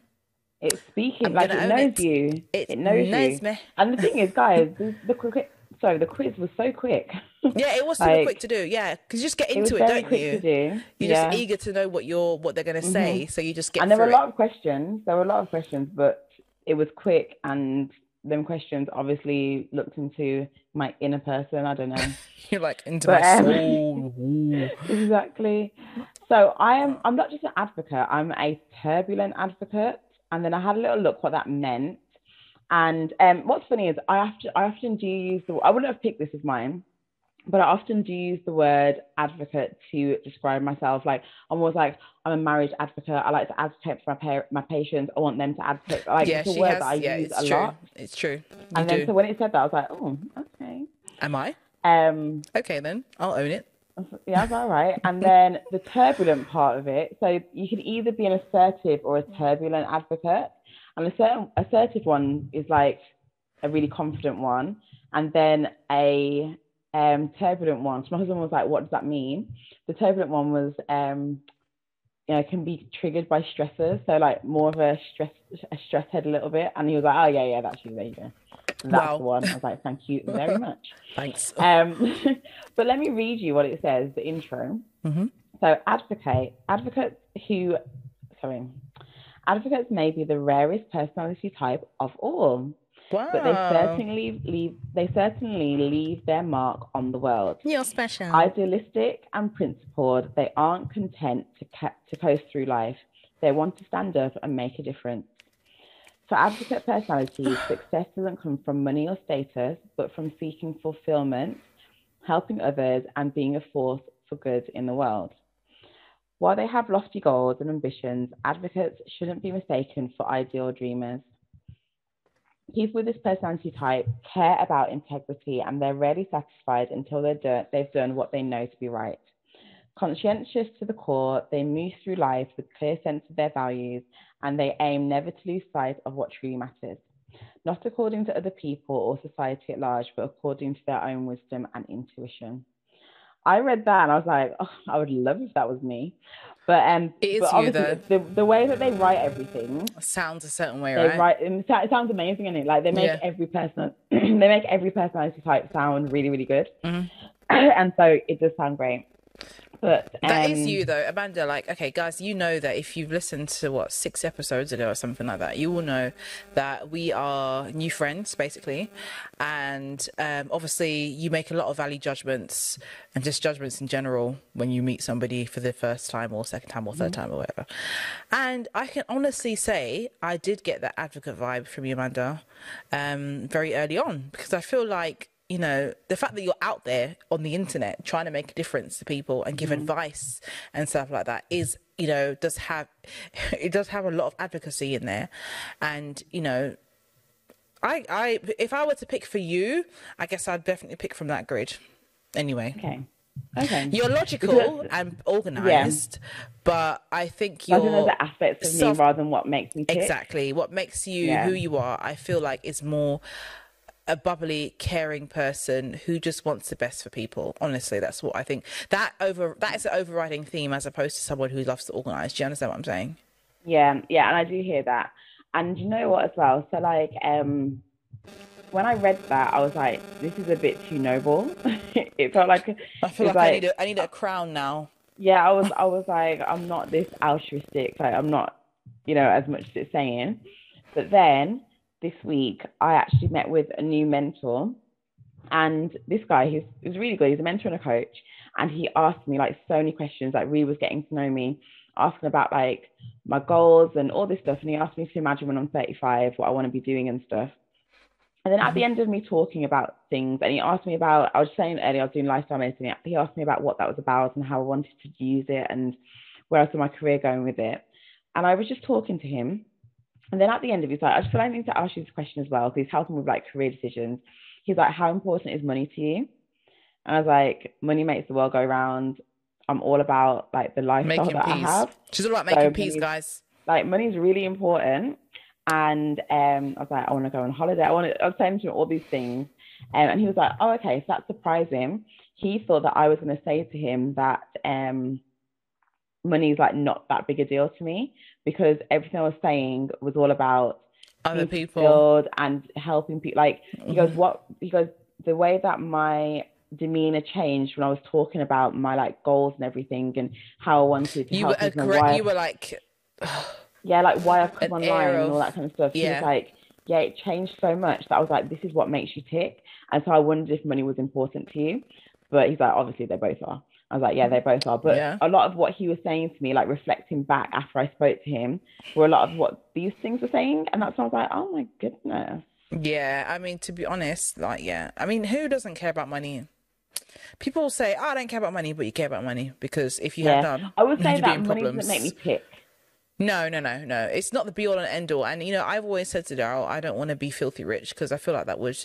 It's speaking I'm like it knows it. you. It It, knows, knows you. me. And the thing is, <laughs> guys, the, the quick, sorry, the quiz was so quick. Yeah, it was <laughs> super Like, quick to do. Yeah, because you just get into it, very don't quick you? to do. You're yeah. Mm-hmm. just eager to know what you're what they're going to say, so you just get and there were a lot of questions. There were a lot of questions, but it was quick, and them questions obviously looked into my inner person. I don't know. <laughs> You're like into But, my um, soul. <laughs> Exactly. So I am. I'm not just an advocate. I'm a turbulent advocate. And then I had a little look what that meant. And um, what's funny is I often I often do use the. I wouldn't have picked this as mine, but I often do use the word advocate to describe myself. Like I'm always like I'm a marriage advocate. I like to advocate for my pa- my patients. I want them to advocate. Like yeah, it's a word has. that I yeah, use a true. lot. It's true. You And do. then so when it said that, I was like, oh, okay. Am I? Um, Okay, then I'll own it. yeah, that's all right. And then the turbulent part of it. So you can either be an assertive or a turbulent advocate. And a certain assertive one is like a really confident one. And then a um, turbulent one. So my husband was like, what does that mean? The turbulent one was, um, you know, can be triggered by stressors. So like more of a stress, a stress head a little bit. And he was like, oh yeah, yeah, that's you. There you go. That's Wow. the one. I was like, thank you very much. <laughs> Thanks. <laughs> Um, <laughs> but let me read you what it says, the intro. Mhm. So, advocate, advocates who, sorry, advocates may be the rarest personality type of all, wow. but they certainly leave, they certainly leave their mark on the world. You're special. Idealistic and principled, they aren't content to, ca- to coast through life. They want to stand up and make a difference. For advocate personalities, <sighs> success doesn't come from money or status, but from seeking fulfillment, helping others, and being a force for good in the world. While they have lofty goals and ambitions, advocates shouldn't be mistaken for ideal dreamers. People with this personality type care about integrity and they're rarely satisfied until they're do- they've done what they know to be right. Conscientious to the core, they move through life with clear sense of their values and they aim never to lose sight of what truly matters, not according to other people or society at large, but according to their own wisdom and intuition. I read that and I was like, oh, I would love if that was me. But um, It is but obviously the, the way that they write everything, Sounds a certain way, they right? write it it sounds amazing, is it? Like they make Yeah. every person, <clears throat> they make every personality type sound really, really good, Mhm. <clears throat> and so it does sound great. But That is um, you though, Amanda. Like, okay, guys, you know that if you've listened to what six episodes ago or something like that, you will know that we are new friends, basically, and um, obviously you make a lot of value judgments and just judgments in general when you meet somebody for the first time or second time or 3rd time or whatever. And I can honestly say I did get that advocate vibe from you, Amanda, um, very early on because I feel like you know, the fact that you're out there on the internet trying to make a difference to people and give mm-hmm. advice and stuff like that is, you know, does have <laughs> it does have a lot of advocacy in there. And, you know, I I if I were to pick for you, I guess I'd definitely pick from that grid. Anyway. Okay. Okay. You're logical <laughs> and organized, but I think you're think there's the aspects of self- me rather than what makes me tick. exactly what makes you Yeah. who you are. I feel like is more a bubbly, caring person who just wants the best for people. Honestly, that's what I think. That over that is the overriding theme as opposed to someone who loves to organize. Do you understand what I'm saying? Yeah, yeah, and I do hear that. And you know what as well? So like um when I read that I was like, this is a bit too noble. <laughs> it felt like I feel it's like, I need a, I need a crown now. yeah, I was I was like, I'm not this altruistic, like I'm not, you know, as much as it's saying. But then this week I actually met with a new mentor and this guy he's he's really good, he's a mentor and a coach. And he asked me like so many questions, like really was getting to know me, asking about like my goals and all this stuff. And he asked me to imagine when I'm 35 what I want to be doing and stuff. And then at the mm-hmm. end of me talking about things, and he asked me about, I was saying earlier, I was doing lifestyle medicine. He asked me about what that was about and how I wanted to use it and where I saw my career going with it. And I was just talking to him. And then at the end of it, he's like, I just feel like I need to ask you this question as well, because he's helping with like career decisions. He's like, How important is money to you? And I was like, Money makes the world go round. I'm all about like the lifestyle Making that I have She's all about So making peace, many- guys. like money's really important and um I was like I want to go on holiday I want to I was saying to him all these things um, and he was like oh okay so that's surprising. he thought that I was going to say to him that um money's like not that big a deal to me because everything I was saying was all about Other people. and helping people like he goes Mhm. what he goes the way that my demeanor changed when I was talking about my like goals and everything and how I wanted to You were help people and aggra- why you were like <sighs> yeah, like why I've come online air and all that kind of stuff. Yeah. was like, yeah, it changed so much that I was like, this is what makes you tick. And so I wondered if money was important to you. But he's like, obviously they both are. I was like, yeah, they both are. But Yeah. a lot of what he was saying to me, like reflecting back after I spoke to him, were a lot of what these things were saying. And that's when I was like, oh my goodness. Yeah, I mean, to be honest, like, yeah, I mean, who doesn't care about money? People say, oh, I don't care about money, but you care about money because if you have Yeah. none, I would say that money problems. doesn't make me tick. No, no, no, no. It's not the be all and end all. And you know, I've always said to Daryl, I don't want to be filthy rich because I feel like that would,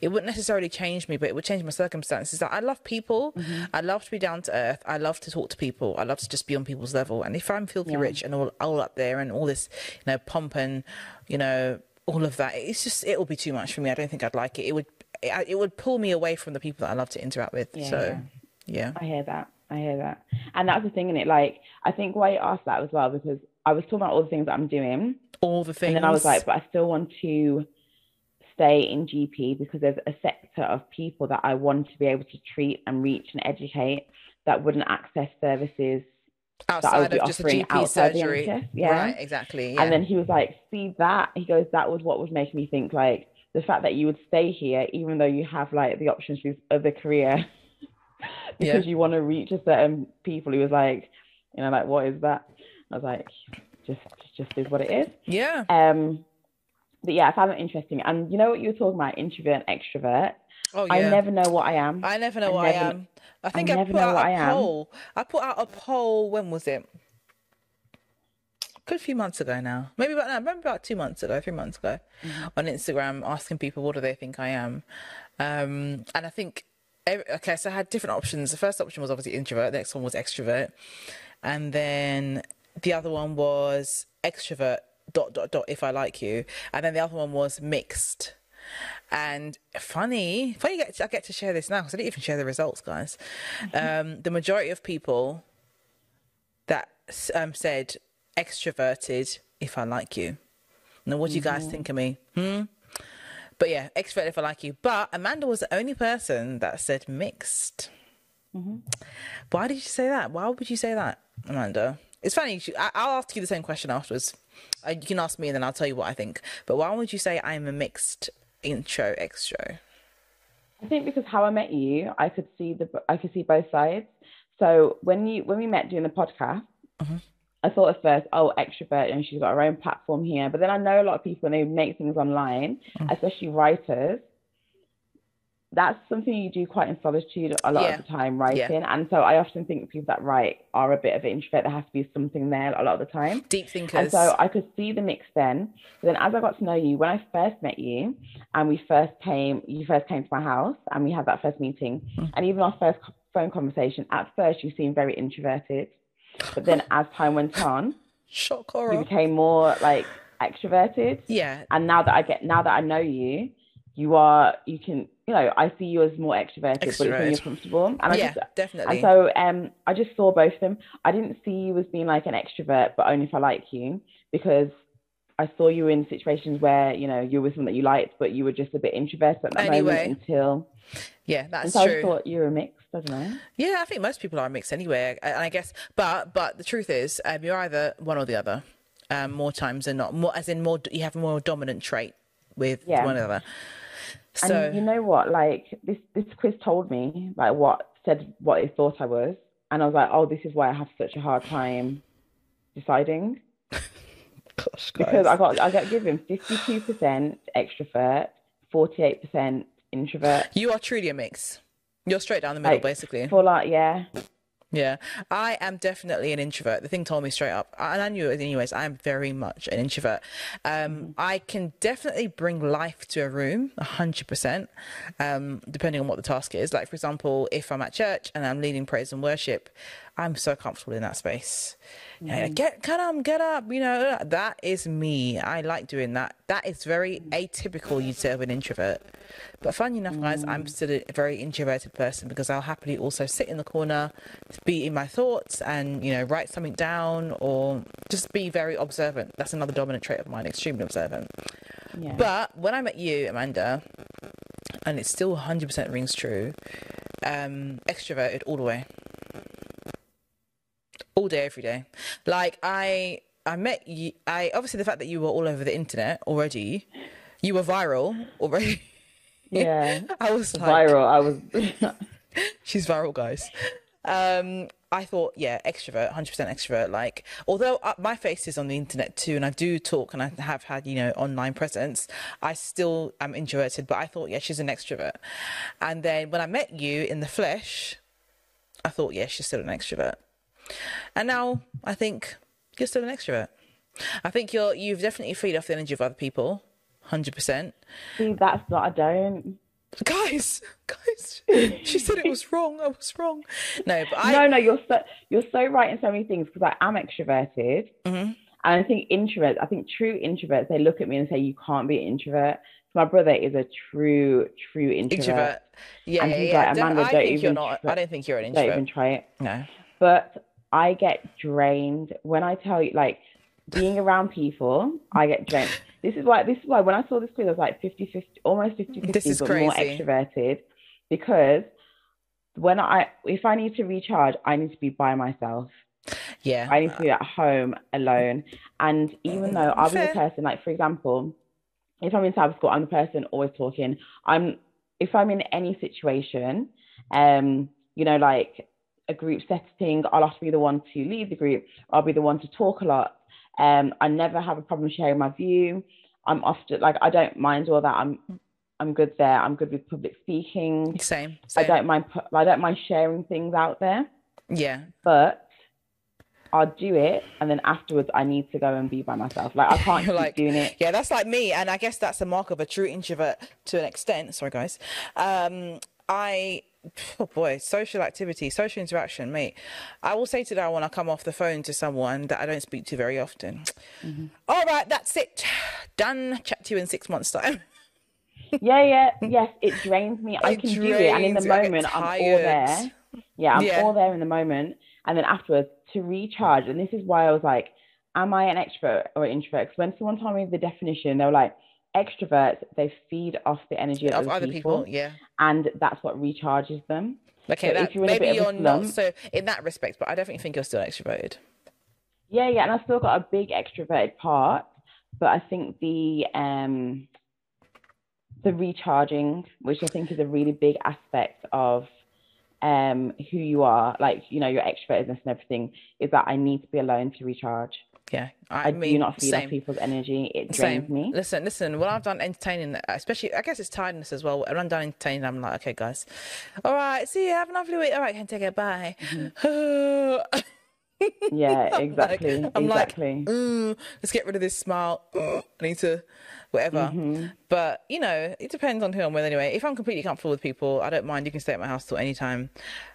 it wouldn't necessarily change me, but it would change my circumstances. Like, I love people. Mm-hmm. I love to be down to earth. I love to talk to people. I love to just be on people's level. And if I'm filthy Yeah. rich and all, all up there and all this, you know, pomp and you know all of that, it's just it will be too much for me. I don't think I'd like it. It would, it, it would pull me away from the people that I love to interact with. Yeah, so, yeah. I hear that. I hear that. And that's the thing in it. Like, I think why you asked that as well, because I was talking about all the things that I'm doing. all the things. And then I was like, but I still want to stay in GP because there's a sector of people that I want to be able to treat and reach and educate that wouldn't access services. I would outside be of just a offering GP outside the surgery, NHS, yeah. right? Exactly. Yeah. And then he was like, see that? He goes, that was what was making me think like the fact that you would stay here even though you have like the options for this other career <laughs> because you want to reach a certain people. He was like, you know, like what is that? I was like, just just is what it is. yeah. Um, but yeah, I found it interesting. And you know what you were talking about, introvert, extrovert. Oh yeah. I never know what I am. I never know I what I am. I think I, never put know out what a I am. poll. I put out a poll. When was it? Good few months ago now. Maybe about no, maybe about two months ago, three months ago, Mm-hmm. on Instagram, asking people what do they think I am, um, and I think okay. So I had different options. The first option was obviously introvert. The next one was extrovert, and then the other one was extrovert. Dot dot dot. If I like you, and then the other one was mixed. And funny, funny, I get to, I get to share this now because I didn't even share the results, guys. Um, the majority of people that um, said extroverted, if I like you. Now, what do you guys think of me? Hmm? But yeah, extroverted if I like you. But Amanda was the only person that said mixed. Mm-hmm. Why did you say that? Why would you say that, Amanda? It's funny. I- I'll ask you the same question afterwards. Uh, You can ask me and then I'll tell you what I think. But why would you say I'm a mixed intro extro? I think because how I met you, I could see the I could see both sides. So when you when we met doing the podcast, Mm-hmm. I thought at first, oh, extrovert, and she's got her own platform here. But then I know a lot of people and they make things online, Mm. especially writers. That's something you do quite in solitude a lot Yeah. of the time, writing. And so I often think people that write are a bit of an introvert. There has to be something there a lot of the time. Deep thinkers. And so I could see the mix then. But then as I got to know you, when I first met you and we first came, you first came to my house and we had that first meeting. Mm. And even our first phone conversation, at first you seemed very introverted, but then as time went on, Shock you became more like extroverted. Yeah, And now that I get, now that I know you, you are, you can, you know, I see you as more extroverted, but it's when Extrovert. you're comfortable. And I yeah, just, definitely. and so um, I just saw both of them. I didn't see you as being like an extrovert, but only if I like you, because I saw you in situations where you know you were someone that you liked, but you were just a bit introverted at that Anyway, moment until. yeah, that's so I true. just thought you were mixed. I don't know. Yeah, I think most people are mixed anyway, and I guess. But but the truth is, um, you're either one or the other. Um, more times than not, more as in more, you have a more dominant trait with Yeah. one another. So and you know what? Like this, this quiz told me like what said what it thought I was, and I was like, oh, this is why I have such a hard time deciding <laughs> gosh, because. I got I got given fifty two percent extrovert, forty eight percent introvert. you are truly a mix. You're straight down the middle, Like, basically. For like, yeah, Yeah, I am definitely an introvert. The thing told me straight up, and I knew it anyways. I am very much an introvert. Um, I can definitely bring life to a room, hundred percent, um, depending on what the task is. Like for example, if I'm at church and I'm leading praise and worship, I'm so comfortable in that space. Yeah, get get up, get up. You know that is me. I like doing that. That is very atypical. You'd say of an introvert. But funny enough, guys, I'm still a very introverted person because I'll happily also sit in the corner, be in my thoughts, and you know write something down or just be very observant. That's another dominant trait of mine, extremely observant. yeah. But when I met you, Amanda, and it still 100% rings true, um, extroverted all the way, all day, every day. Like I, I met you. I obviously the fact that you were all over the internet already, you were viral already. <laughs> yeah, <laughs> I was like, viral. I was. <laughs> she's viral, guys. Um, I thought, yeah, extrovert, hundred percent extrovert. Like, although uh, my face is on the internet too, and I do talk, and I have had, you know, online presence, I still am introverted. But I thought, yeah, she's an extrovert. And then when I met you in the flesh, I thought, yeah, she's still an extrovert. And now I think you're still an extrovert. I think you're you've definitely feed off the energy of other people, hundred percent. See, that's not. I don't. Guys, <laughs> guys, she said it was wrong. I was wrong. No, but I no, no, you're so you're so right in so many things because I am extroverted, Mhm. and I think introverts. I think true introverts. They look at me and say, "You can't be an introvert." My brother is a true, true introvert. introvert. Yeah, And yeah, he's yeah. like, Don't- I don't think you're not. try- I don't think you're an introvert. Don't even try it. No. But I get drained when I tell you, like, being around people, I get drained. This is why. This is why when I saw this quiz, I was like 50, 50 almost 50, 50 This is but more extroverted because when I, if I need to recharge, I need to be by myself. Yeah. I need to be at home alone. And even though I'll be the person, like for example, if I'm in Sabbath school, I'm the person always talking. I'm if I'm in any situation, um, you know, like a group setting, I'll have to be the one to lead the group. I'll be the one to talk a lot. Um, I never have a problem sharing my view. I'm often like I don't mind all that. I'm I'm good there. I'm good with public speaking. Same. I don't mind. I don't mind sharing things out there Yeah. but I'll do it, and then afterwards I need to go and be by myself. Like I <laughs> can't keep like- doing it. Yeah, that's like me, and I guess that's a mark of a true introvert to an extent. Sorry, guys. Um, I, <laughs> oh boy, social activity, social interaction, mate. I will say to that when I come off the phone to someone that I don't speak to very often. Mm-hmm. All right, that's it. Done. Chat to you in six months' time. <laughs> Yeah, yeah, yes. It drains me. I It can do it, and in the drains you. I get moment I'm all there. Yeah, I'm Yeah. all there in the moment, and then afterwards to recharge. And this is why I was like, am I an extrovert or introvert? Because when someone told me the definition, they were like, extroverts they feed off the energy of, of other people. Yeah. and that's what recharges them. Okay, So that, if you're maybe bit of a you're not so in that respect, but I definitely think you're still extroverted. Yeah, yeah, and I've still got a big extroverted part, but I think the um the recharging, which I think is a really big aspect of um who you are, like you know your extrovertedness and everything, is that I need to be alone to recharge. Yeah, I, I, do not feed same. people's energy; it drains Same. me. Listen, listen. When I've done entertaining, especially, I guess it's tiredness as well. When I'm done entertaining, I'm like, okay, guys, all right, see you. Have a lovely week. All right, can take it. Bye. Mm-hmm. <laughs> Yeah, I'm exactly. like, I'm exactly. like, mm, let's get rid of this smile. I need to, whatever. Mm-hmm. But you know, it depends on who I'm with anyway. If I'm completely comfortable with people, I don't mind. You can stay at my house till any time.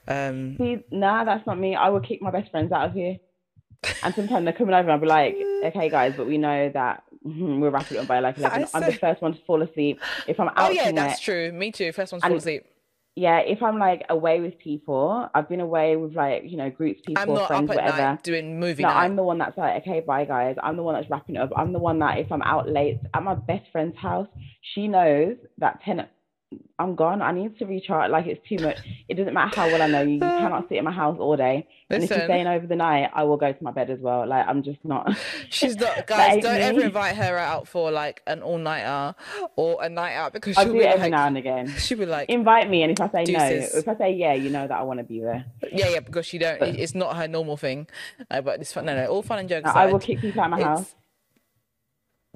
Um, See, nah, that's not me. I will kick my best friends out of here. And sometimes they're coming over and I'll be like, okay, guys, but we know that <laughs> we're wrapping it up by like 11. I I'm the first one to fall asleep. if I'm oh, out oh yeah, that's true. Me too. First one to fall asleep. yeah, if I'm like away with people, I've been away with like, you know, groups, people, I'm not friends, up at whatever. night doing movie No, night. I'm the one that's like, okay, bye guys. I'm the one that's wrapping it up. I'm the one that if I'm out late at my best friend's house, she knows that ten I'm gone. I need to recharge. Like it's too much. It doesn't matter how well I know you. You cannot sit in my house all day. And if you're Listen. staying over the night, I will go to my bed as well. Like I'm just not. <laughs> She's not, <laughs> guys. Don't me. ever invite her out for like an all nighter or a night out because she'll do be it every like, now and again. <laughs> she'll be like, Invite me, and if I say Deuces. no, if I say yeah, you know that I want to be there. yeah, yeah, because she don't. It's not her normal thing. Uh, but it's fun. No, no, all fun and jokes No. I will kick people out of my house,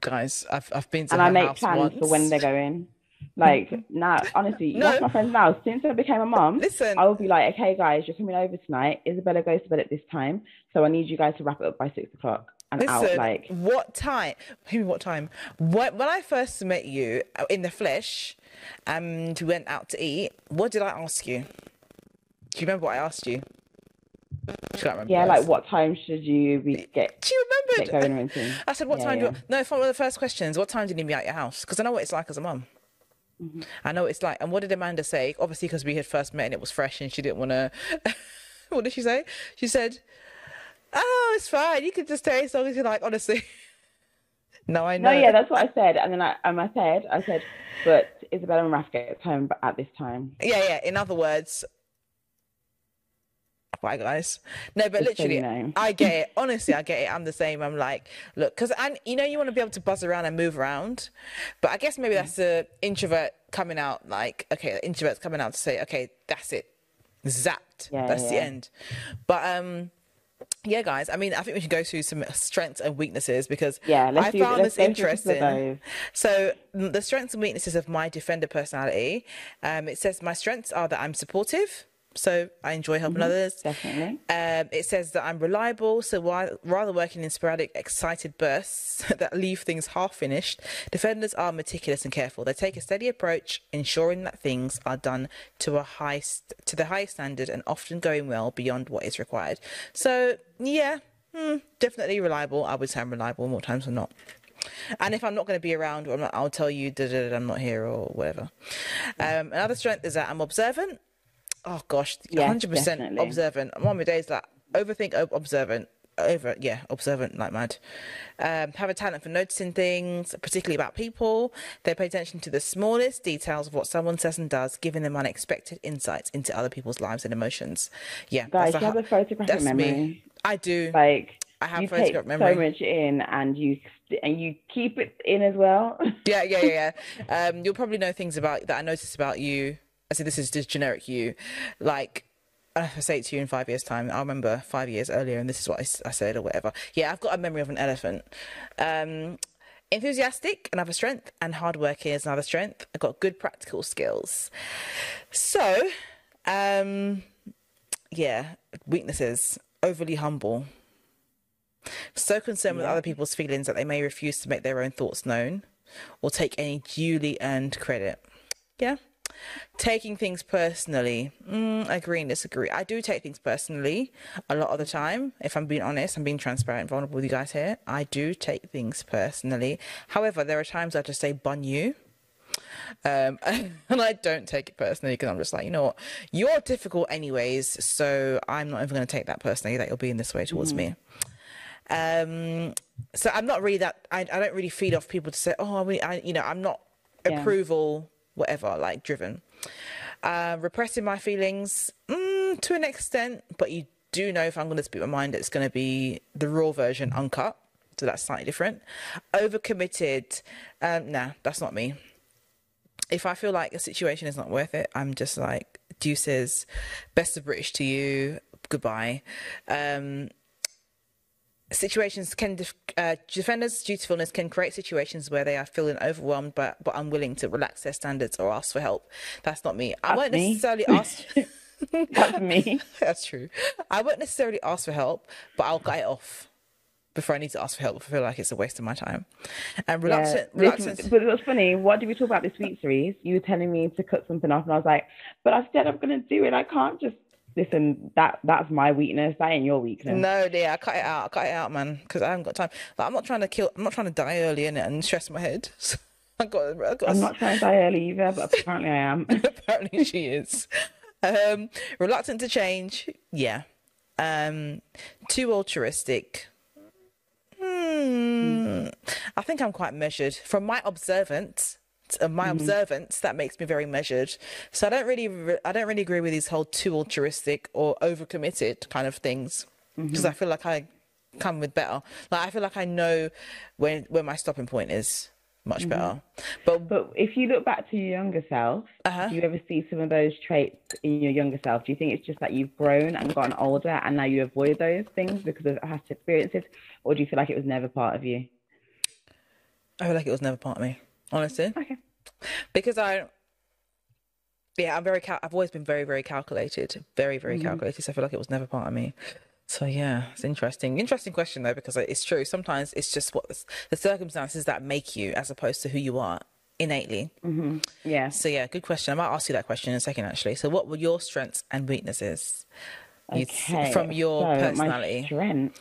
Guys, I've I've been to and I make house plans once. for when they're going. Like <laughs> now, honestly, No. my friends now. Since I became a mom, Listen, I will be like, okay, guys, you're coming over tonight. Isabella goes to bed at this time, so I need you guys to wrap it up by six o'clock and out. listen. Like, what time? Maybe what time? When, when I first met you uh, in the flesh, and we went out to eat. What did I ask you? Do you remember what I asked you? Remember. yeah, like what time should you be get She remembered. get going or anything? I said, "What Yeah, time do yeah. you?" No, one of the first questions. What time do you need me at your house? Because I know what it's like as a mum. Mm-hmm. I know it's like. And what did Amanda say? Obviously, because we had first met and it was fresh, and she didn't want to. <laughs> what did she say? She said, "Oh, it's fine. You can just stay as long as you like." Honestly. <laughs> no, I know. No, yeah, that's what I said. And then I, um, I said, I said, but Isabella and Raf gets home at this time. Yeah, yeah. In other words, bye, guys. No, but Just so literally, you know. I get it. <laughs> Honestly, I get it. I'm the same. I'm like, look, because and you know, you want to be able to buzz around and move around, but I guess maybe that's the introvert coming out. Like, okay, the introvert's coming out to say, okay, that's it, zapped. Yeah, that's the end. But um. Yeah, guys. I mean, I think we should go through some strengths and weaknesses because Yeah, I found let's this go through a couple of interesting. So mm, the strengths and weaknesses of my defender personality. Um, it says my strengths are that I'm supportive, so I enjoy helping others. Definitely. Um, it says that I'm reliable, so while, rather working in sporadic, excited bursts <laughs> that leave things half finished, defenders are meticulous and careful. They take a steady approach, ensuring that things are done to a high st- to the highest standard and often going well beyond what is required. So yeah, hmm, definitely reliable. I would say I'm reliable more times than not. And if I'm not going to be around, or I'm not, I'll tell you da, I'm not here or whatever. Um, another strength is that I'm observant. Oh gosh, Yes, 100% observant. I'm on my days like overthink, observant, over yeah, observant like mad. Um, have a talent for noticing things, particularly about people. They pay attention to the smallest details of what someone says and does, giving them unexpected insights into other people's lives and emotions. Yeah, Guys, that's you have a photographic memory. me. I do. Like, I have you photographic take memory. so much in and you and you keep it in as well. <laughs> Yeah, yeah, yeah. yeah. Um, you'll probably know things about that I noticed about you. I say this is just generic you. Like, if I say it to you in five years' time, I'll remember five years earlier, and this is what I said or whatever. Yeah, I've got a memory of an elephant. Um, enthusiastic, another strength, and hardworking is another strength. I've got good practical skills. So, um, yeah, weaknesses. Overly humble. So concerned with other people's feelings that they may refuse to make their own thoughts known or take any duly earned credit. Yeah. Taking things personally. Mm, agree and disagree. I do take things personally a lot of the time. If I'm being honest, I'm being transparent and vulnerable with you guys here. I do take things personally. However, there are times I just say, bun you. Um, <laughs> and I don't take it personally because I'm just like, you know what, you're difficult anyways, so I'm not even going to take that personally that you're being this way towards me. Um, so I'm not really that. I, I don't really feed off people to say, oh, I, really- I you know, I'm not Yeah. approval, whatever, like driven. Uh, repressing my feelings mm, to an extent, but you do know if I'm going to speak my mind, it's going to be the raw version, uncut. So that's slightly different. Overcommitted. Um, nah, that's not me if I feel like a situation is not worth it, I'm just like deuces, best of British to you, goodbye. Um, situations can def- uh, defenders' dutifulness can create situations where they are feeling overwhelmed but but unwilling to relax their standards or ask for help. That's not me. I That's won't me. necessarily <laughs> ask. That's me. <laughs> That's true. I won't necessarily ask for help, but I'll cut it off before I need to ask for help. I feel like it's a waste of my time. And reluctant, Yeah. reluctant. But what's funny, what did we talk about this week, Cerise? You were telling me to cut something off, and I was like, but I said I'm going to do it. I can't just listen. That That's my weakness. That ain't your weakness. No, dear, I cut it out. I cut it out, man, because I haven't got time. Like, I'm not trying to kill. I'm not trying to die early in it and stress my head. <laughs> So I got. I got. I'm not trying to die early either, but apparently I am. <laughs> Apparently, she is. Um, reluctant to change. Yeah. Um, too altruistic. Hmm. I think I'm quite measured from my observance. Uh, My observance that makes me very measured. So I don't really, re- I don't really agree with these whole too altruistic or overcommitted kind of things because I feel like I come with better. Like I feel like I know when where my stopping point is much better. But But if you look back to your younger self, Uh-huh. do you ever see some of those traits in your younger self? Do you think it's just that you've grown and gotten older and now you avoid those things because of past experiences? Or do you feel like it was never part of you? I feel like it was never part of me, honestly. Okay. because I, yeah, I'm very. Cal- I've always been very, very calculated, very, very mm-hmm. calculated. So I feel like it was never part of me. So yeah, it's interesting. Interesting question though, because it's true. Sometimes it's just what the, the circumstances that make you, as opposed to who you are innately. Mm-hmm. Yeah. So yeah, good question. I might ask you that question in a second, actually. So what were your strengths and weaknesses Okay. from your so personality? My strengths,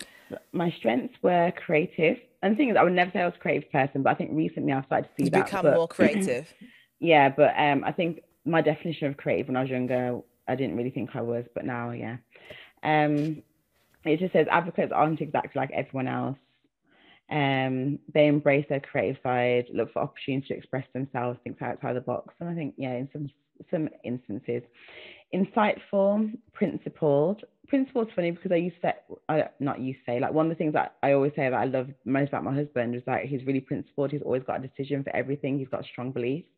my strengths were creative. And the thing is, I would never say I was a creative person, but I think recently I've started to see that. You that. become but- more <clears throat> creative. Yeah, but um, I think my definition of creative when I was younger, I didn't really think I was, but now, yeah. Um, it just says advocates aren't exactly like everyone else. Um, they embrace their creative side, look for opportunities to express themselves, think outside the box, and I think, yeah, in some some instances, insightful, principled. Principled's funny because I used to, I not used to say, like one of the things that I always say that I love most about my husband is like he's really principled. He's always got a decision for everything. He's got strong beliefs.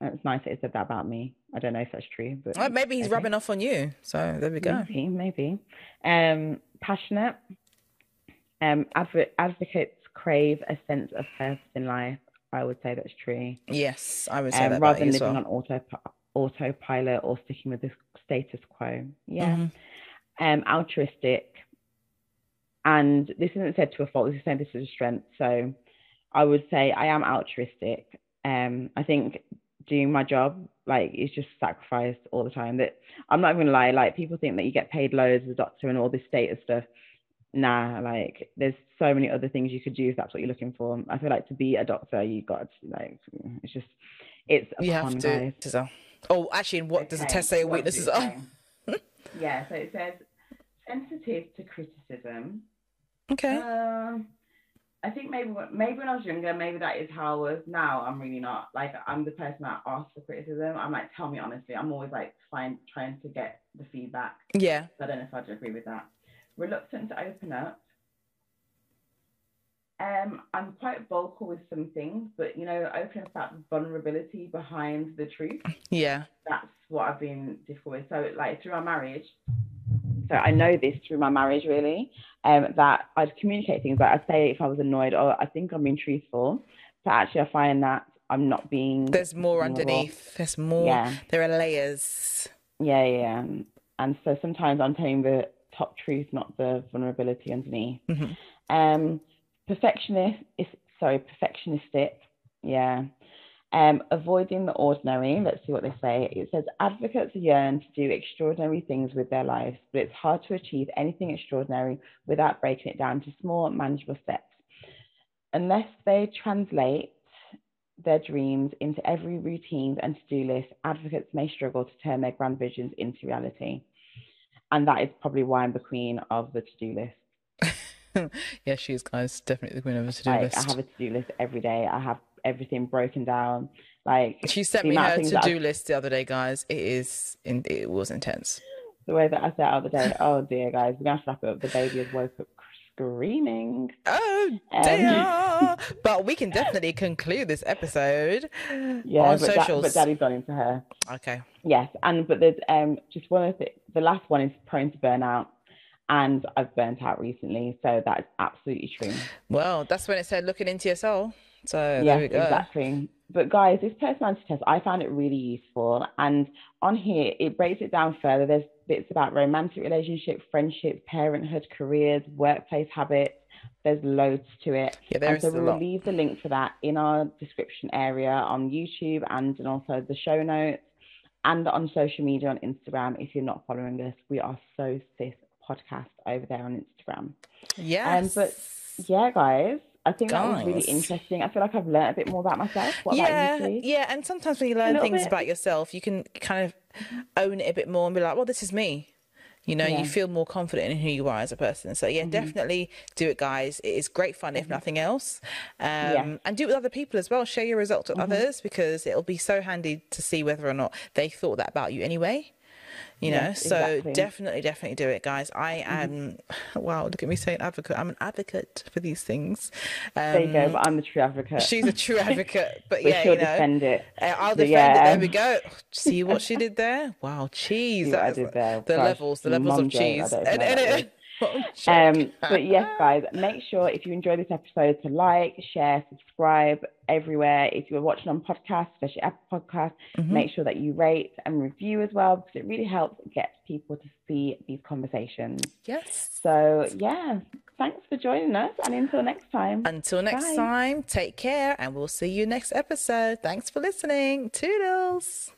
And it's nice that he said that about me. I don't know if that's true, but Well, maybe he's okay. rubbing off on you. So there we go. Maybe, maybe. Um, passionate. Um, adv- advocates crave a sense of purpose in life. I would say that's true. Yes, I would say Um, that rather than living well. on auto autopilot or sticking with the status quo. Yeah. Mhm. Um, altruistic. And this isn't said to a fault. This is saying this is a strength. So I would say I am altruistic. Um, I think doing my job like is just sacrifice all the time. That I'm not even gonna lie. Like people think that you get paid loads as a doctor and all this status stuff. Nah, like there's so many other things you could do if that's what you're looking for. I feel like to be a doctor, you got like it's just it's a You have to. guys. Oh, actually, and what does the test say? what Weaknesses are. <laughs> yeah, so it says sensitive to criticism. Okay. Um, I think maybe when- maybe when I was younger, maybe that is how I was. Now I'm really not. Like I'm the person that asks for criticism. I'm like, tell me honestly. I'm always like find, trying to get the feedback. Yeah. So I don't know if I'd agree with that. Reluctant to open up. Um, I'm quite vocal with some things, but you know, opening up about vulnerability behind the truth Yeah. that's what I've been difficult with. So like through my marriage, so I know this through my marriage really, um, that I'd communicate things. Like I'd say if I was annoyed or I think I'm being truthful, but actually I find that I'm not being. There's more vulnerable. underneath. There's more. Yeah. There are layers. Yeah, yeah. And, so sometimes I'm telling the top truth, not the vulnerability underneath. Mhm. Um, perfectionist is sorry, perfectionistic. Yeah. Um, avoiding the ordinary. Let's see what they say. It says advocates yearn to do extraordinary things with their lives, but it's hard to achieve anything extraordinary without breaking it down to small, manageable steps. Unless they translate their dreams into every routine and to-do list, advocates may struggle to turn their grand visions into reality. And that is probably why I'm the queen of the to-do list. <laughs> yeah, she is, guys. Definitely the queen of a to-do Like list. I have a to-do list every day. I have everything broken down. Like She sent me her to-do list the other day, guys. It is. In, it was intense. the way that I set out the day. <laughs> Oh dear, guys, we're gonna have to wrap it up. The baby has woke up screaming. Oh Um, dear! <laughs> but we can definitely conclude this episode Yeah, on but, da- socials. but daddy's gone into her. okay. Yes, and but there's um just one of the the last one is prone to burnout, and I've burnt out recently, so that's absolutely true. Well, that's when it said looking into your soul. So there yes, we go. exactly. But guys, this personality test, I found it really useful, and on here it breaks it down further. There's bits about romantic relationships, friendships, parenthood, careers, workplace habits. There's loads to it. Yeah, there and is so we'll lot. leave the link for that in our description area on YouTube and, and also the show notes and on social media on Instagram. If you're not following us, we are so sis podcast over there on Instagram. Um, yes. but yeah, guys, I think that was really interesting. I feel like I've learned a bit more about myself. What yeah, about you? Steve? yeah, and sometimes when you learn things bit. about yourself, you can kind of own it a bit more and be like, "Well, this is me." You know, Yeah. you feel more confident in who you are as a person. So yeah, mm-hmm. definitely do it, guys. It is great fun, if mm-hmm. nothing else. Um, And do it with other people as well. Share your results with mm-hmm. others because it'll be so handy to see whether or not they thought that about you anyway. You know, Yes, so exactly. definitely, definitely do it, guys. I am, wow, look at me saying advocate. I'm an advocate for these things. Um, There you go. But I'm the true advocate. She's a true <laughs> advocate, but but yeah, she'll you know, defend it. uh, I'll defend yeah, it. There um, we go. See what she <laughs> did there? Wow, cheese. I That is- did there? The Gosh, levels, the levels of cheese. And, and it. Um, but yes, guys, make sure if you enjoy this episode to like, share, subscribe everywhere. If you're watching on podcast, especially Apple Podcast, Mhm. make sure that you rate and review as well because it really helps get people to see these conversations. yes. So yeah, thanks for joining us, and until next time. Until next Bye. time, take care, and we'll see you next episode. Thanks for listening. Toodles.